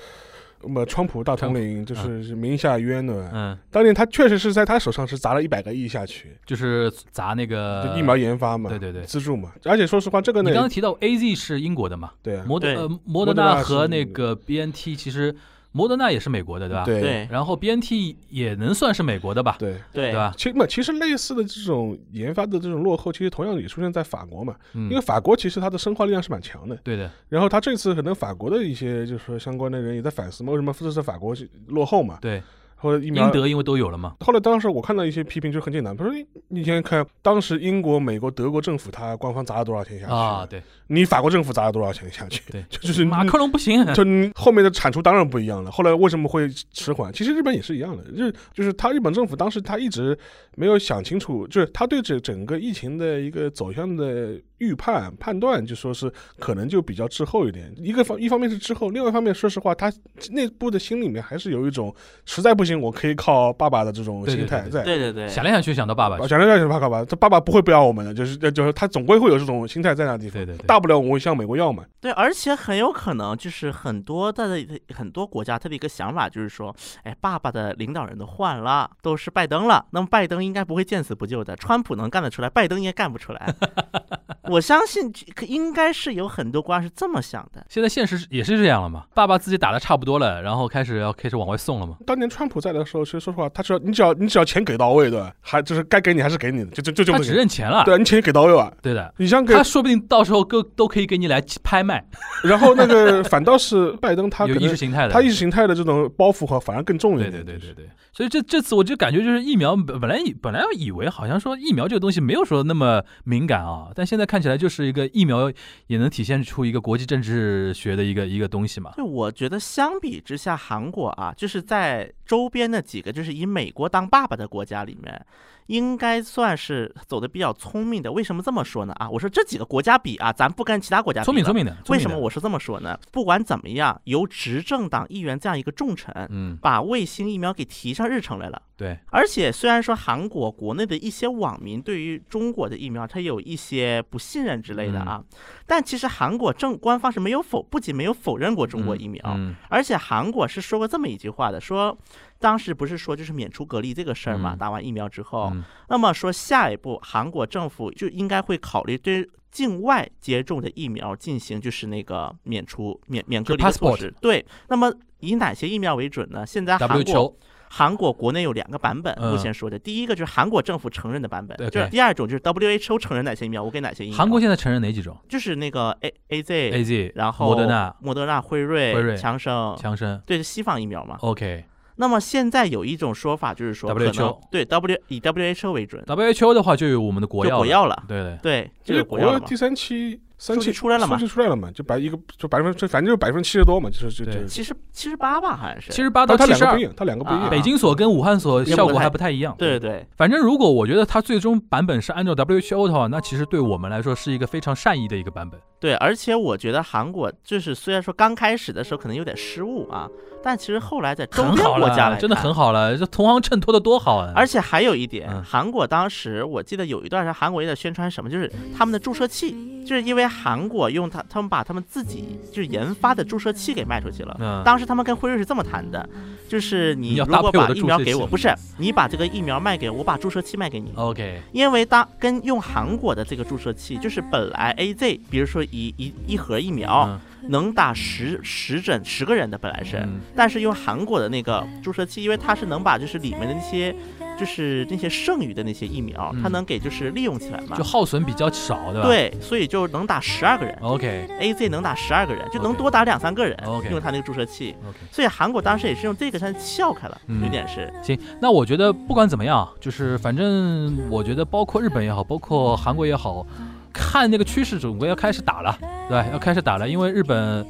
那么，川普大统领就是名下冤的。嗯，当年他确实是在他手上是砸了一百个亿下去，就是砸那个疫苗研发嘛，对对对资助嘛。而且说实话，这个呢你刚，刚提到 A Z 是英国的嘛？对啊，摩德呃摩德纳纳和那个 B N T 其实摩德纳也是美国的对吧？。对对然后 B N T 也能算是美国的吧？对。对对吧？其实嘛，其实类似的这种研发的这种落后，其实同样也出现在法国嘛。嗯因为，法国其实它的生化力量是蛮强的。对的，然后他这次可能法国的一些就是说相关的人也在反思嘛，为什么这次法国落后嘛？对，或者疫苗英德因为都有了嘛。后来当时我看到一些批评就很简单，他说你你想想看，当时英国、美国、德国政府他官方砸了多少钱下去啊，，对你法国政府砸了多少钱下去？对就 就是马克龙不行，就你后面的产出当然不一样了。后来为什么会迟缓？其实日本也是一样的，就是就是他日本政府当时他一直没有想清楚，就是他对这整个疫情的一个走向的预判判断，就说是可能就比较滞后一点。一个方一方面是滞后，另外一方面说实话，他内部的心里面还是有一种实在不行我可以靠爸爸的这种心态在。对对对，想来想去想到爸爸啊，，想来想去爸爸，他爸爸不会不要我们的，就是就是他总归会有这种心态在那地方。对对对，大不了我向美国要嘛。对，而且很有可能就是很多的很多国家，他的一个想法就是说，哎，爸爸的领导人都换了，都是拜登了，那么拜登应该不会见死不救的，川普能干得出来，拜登应该干不出来。我相信应该是有很多瓜是这么想的。现在现实也是这样了嘛？爸爸自己打的差不多了，然后开始要开始往外送了嘛？当年川普在的时候，其实说实话，他只要你只要你只要钱给到位，对吧？还就是该给你还是给你的，就就就就他。只认钱了，对，你钱给到位了。对的，你像给他，说不定到时候都都可以给你来拍卖，然后那个反倒是拜登，他 意识能形态的。他意识形态的这种包袱和反而更重一对点。对对对对，所以这这次我就感觉就是疫苗本本来本来以为好像说疫苗这个东西没有说那么敏感啊，但现在看起来就是一个疫苗也能体现出一个国际政治学的一个一个东西嘛。就我觉得相比之下，韩国啊，就是在周边的几个就是以美国当爸爸的国家里面，应该算是走的比较聪明的。为什么这么说呢？啊，我说这几个国家比啊，咱不跟其他国家比聪明聪明的，为什么我是这么说呢？不管怎么样，由执政党议员这样一个重臣，嗯把卫星疫苗给提上日程来了。对而且虽然说韩国国内的一些网民对于中国的疫苗，他有一些不信任之类的啊，但其实韩国政官方是没有否，不仅没有否认过中国疫苗，嗯而且韩国是说过这么一句话的，说当时不是说就是免除隔离这个事儿嘛，嗯打完疫苗之后，嗯那么说下一步韩国政府就应该会考虑对。境外接种的疫苗进行就是那个免除免免隔离的措施，对。那么以哪些疫苗为准呢？现在韩国，W 韩国国内有两个版本，嗯目前说的，第一个就是韩国政府承认的版本，就是第二种就是 WHO 承认哪些疫苗，我给哪些疫苗。韩国现在承认哪几种就是那个 A A Z，？A Z、然后莫德纳、莫德纳、辉瑞、辉瑞强生，强生对，是西方疫苗嘛。，OK，那么现在有一种说法就是说，可 WHO 能对 W 以 WHO 为准，WHO 的话就有我们的国就药，国药了，对对，对，就是国药第。三期、三数期出来了嘛数据出来了嘛，就百一个就百分之反正就百分之七十多嘛，就是就对就。七十七十八吧，好像是。七十八到七十二，它两个不一样，它两个不一啊样。北京所跟武汉所效果还不太一样。对对对，反正如果我觉得它最终版本是按照 WHO 的话，那其实对我们来说是一个非常善意的一个版本。对，而且我觉得韩国就是虽然说刚开始的时候可能有点失误啊，但其实后来在周边国家来真的很好了，这同行衬托的多好啊！而且还有一点，嗯韩国当时我记得有一段时间，韩国也在宣传什么，就是他们的注射器，就是因为韩国用他，他们把他们自己就是研发的注射器给卖出去了。嗯，当时他们跟辉瑞是这么谈的，就是你如果把疫苗给我，不是你把这个疫苗卖给我，我把注射器卖给你。OK，因为当跟用韩国的这个注射器，就是本来 AZ，比如说一一一盒疫苗、嗯能打十十针十个人的，本来是，嗯但是用韩国的那个注射器，因为它是能把就是里面的那些，就是那些剩余的那些疫苗，它嗯能给就是利用起来嘛就。耗损比较少，对吧？对，所以就能打十二个人，OK，AZ 能打十二个人，就能多打两三个人 OK 用它那个注射器。OK。所以韩国当时也是用这个算撬开了，嗯有点是。行，那我觉得不管怎么样，就是反正我觉得包括日本也好，包括韩国也好，看那个趋势总归要开始打了，对吧？要开始打了，因为日本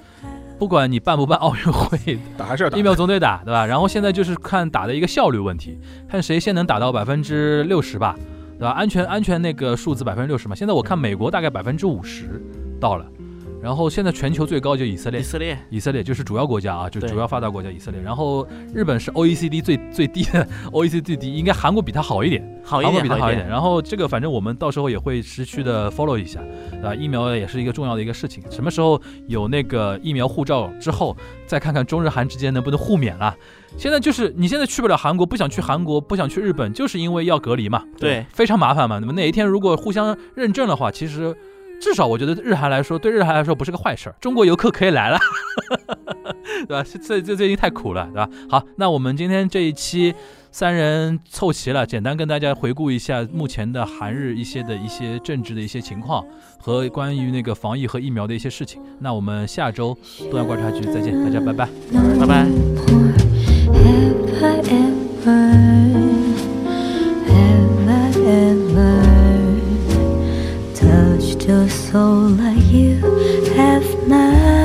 不管你办不办奥运会，打还是要打疫苗总得打，对吧？然后现在就是看打的一个效率问题，看谁先能打到百分之六十吧，对吧？安全安全那个数字百分之六十嘛，现在我看美国大概百分之五十到了，然后现在全球最高就以色列以，色列以色列就是主要国家啊，就主要发达国家以色列。然后日本是 OECD 最最低的，OECD 最低，应该韩国比它好一点，韩国好一点，一比它好一点。。然后这个反正我们到时候也会持续的 follow 一下，啊？疫苗也是一个重要的一个事情，什么时候有那个疫苗护照之后，再看看中日韩之间能不能互免了。现在就是你现在去不了韩国，不想去韩国，不想去日本，就是因为要隔离嘛，对，非常麻烦嘛。那么哪一天如果互相认证的话，其实至少我觉得日韩来说，对日韩来说不是个坏事儿。中国游客可以来了，对吧？这这最近太苦了，对吧？好，那我们今天这一期三人凑齐了，简单跟大家回顾一下目前的韩日一些的一些政治的一些情况和关于那个防疫和疫苗的一些事情。那我们下周东亚观察局再见，大家拜拜。拜拜。Just soul like you have now.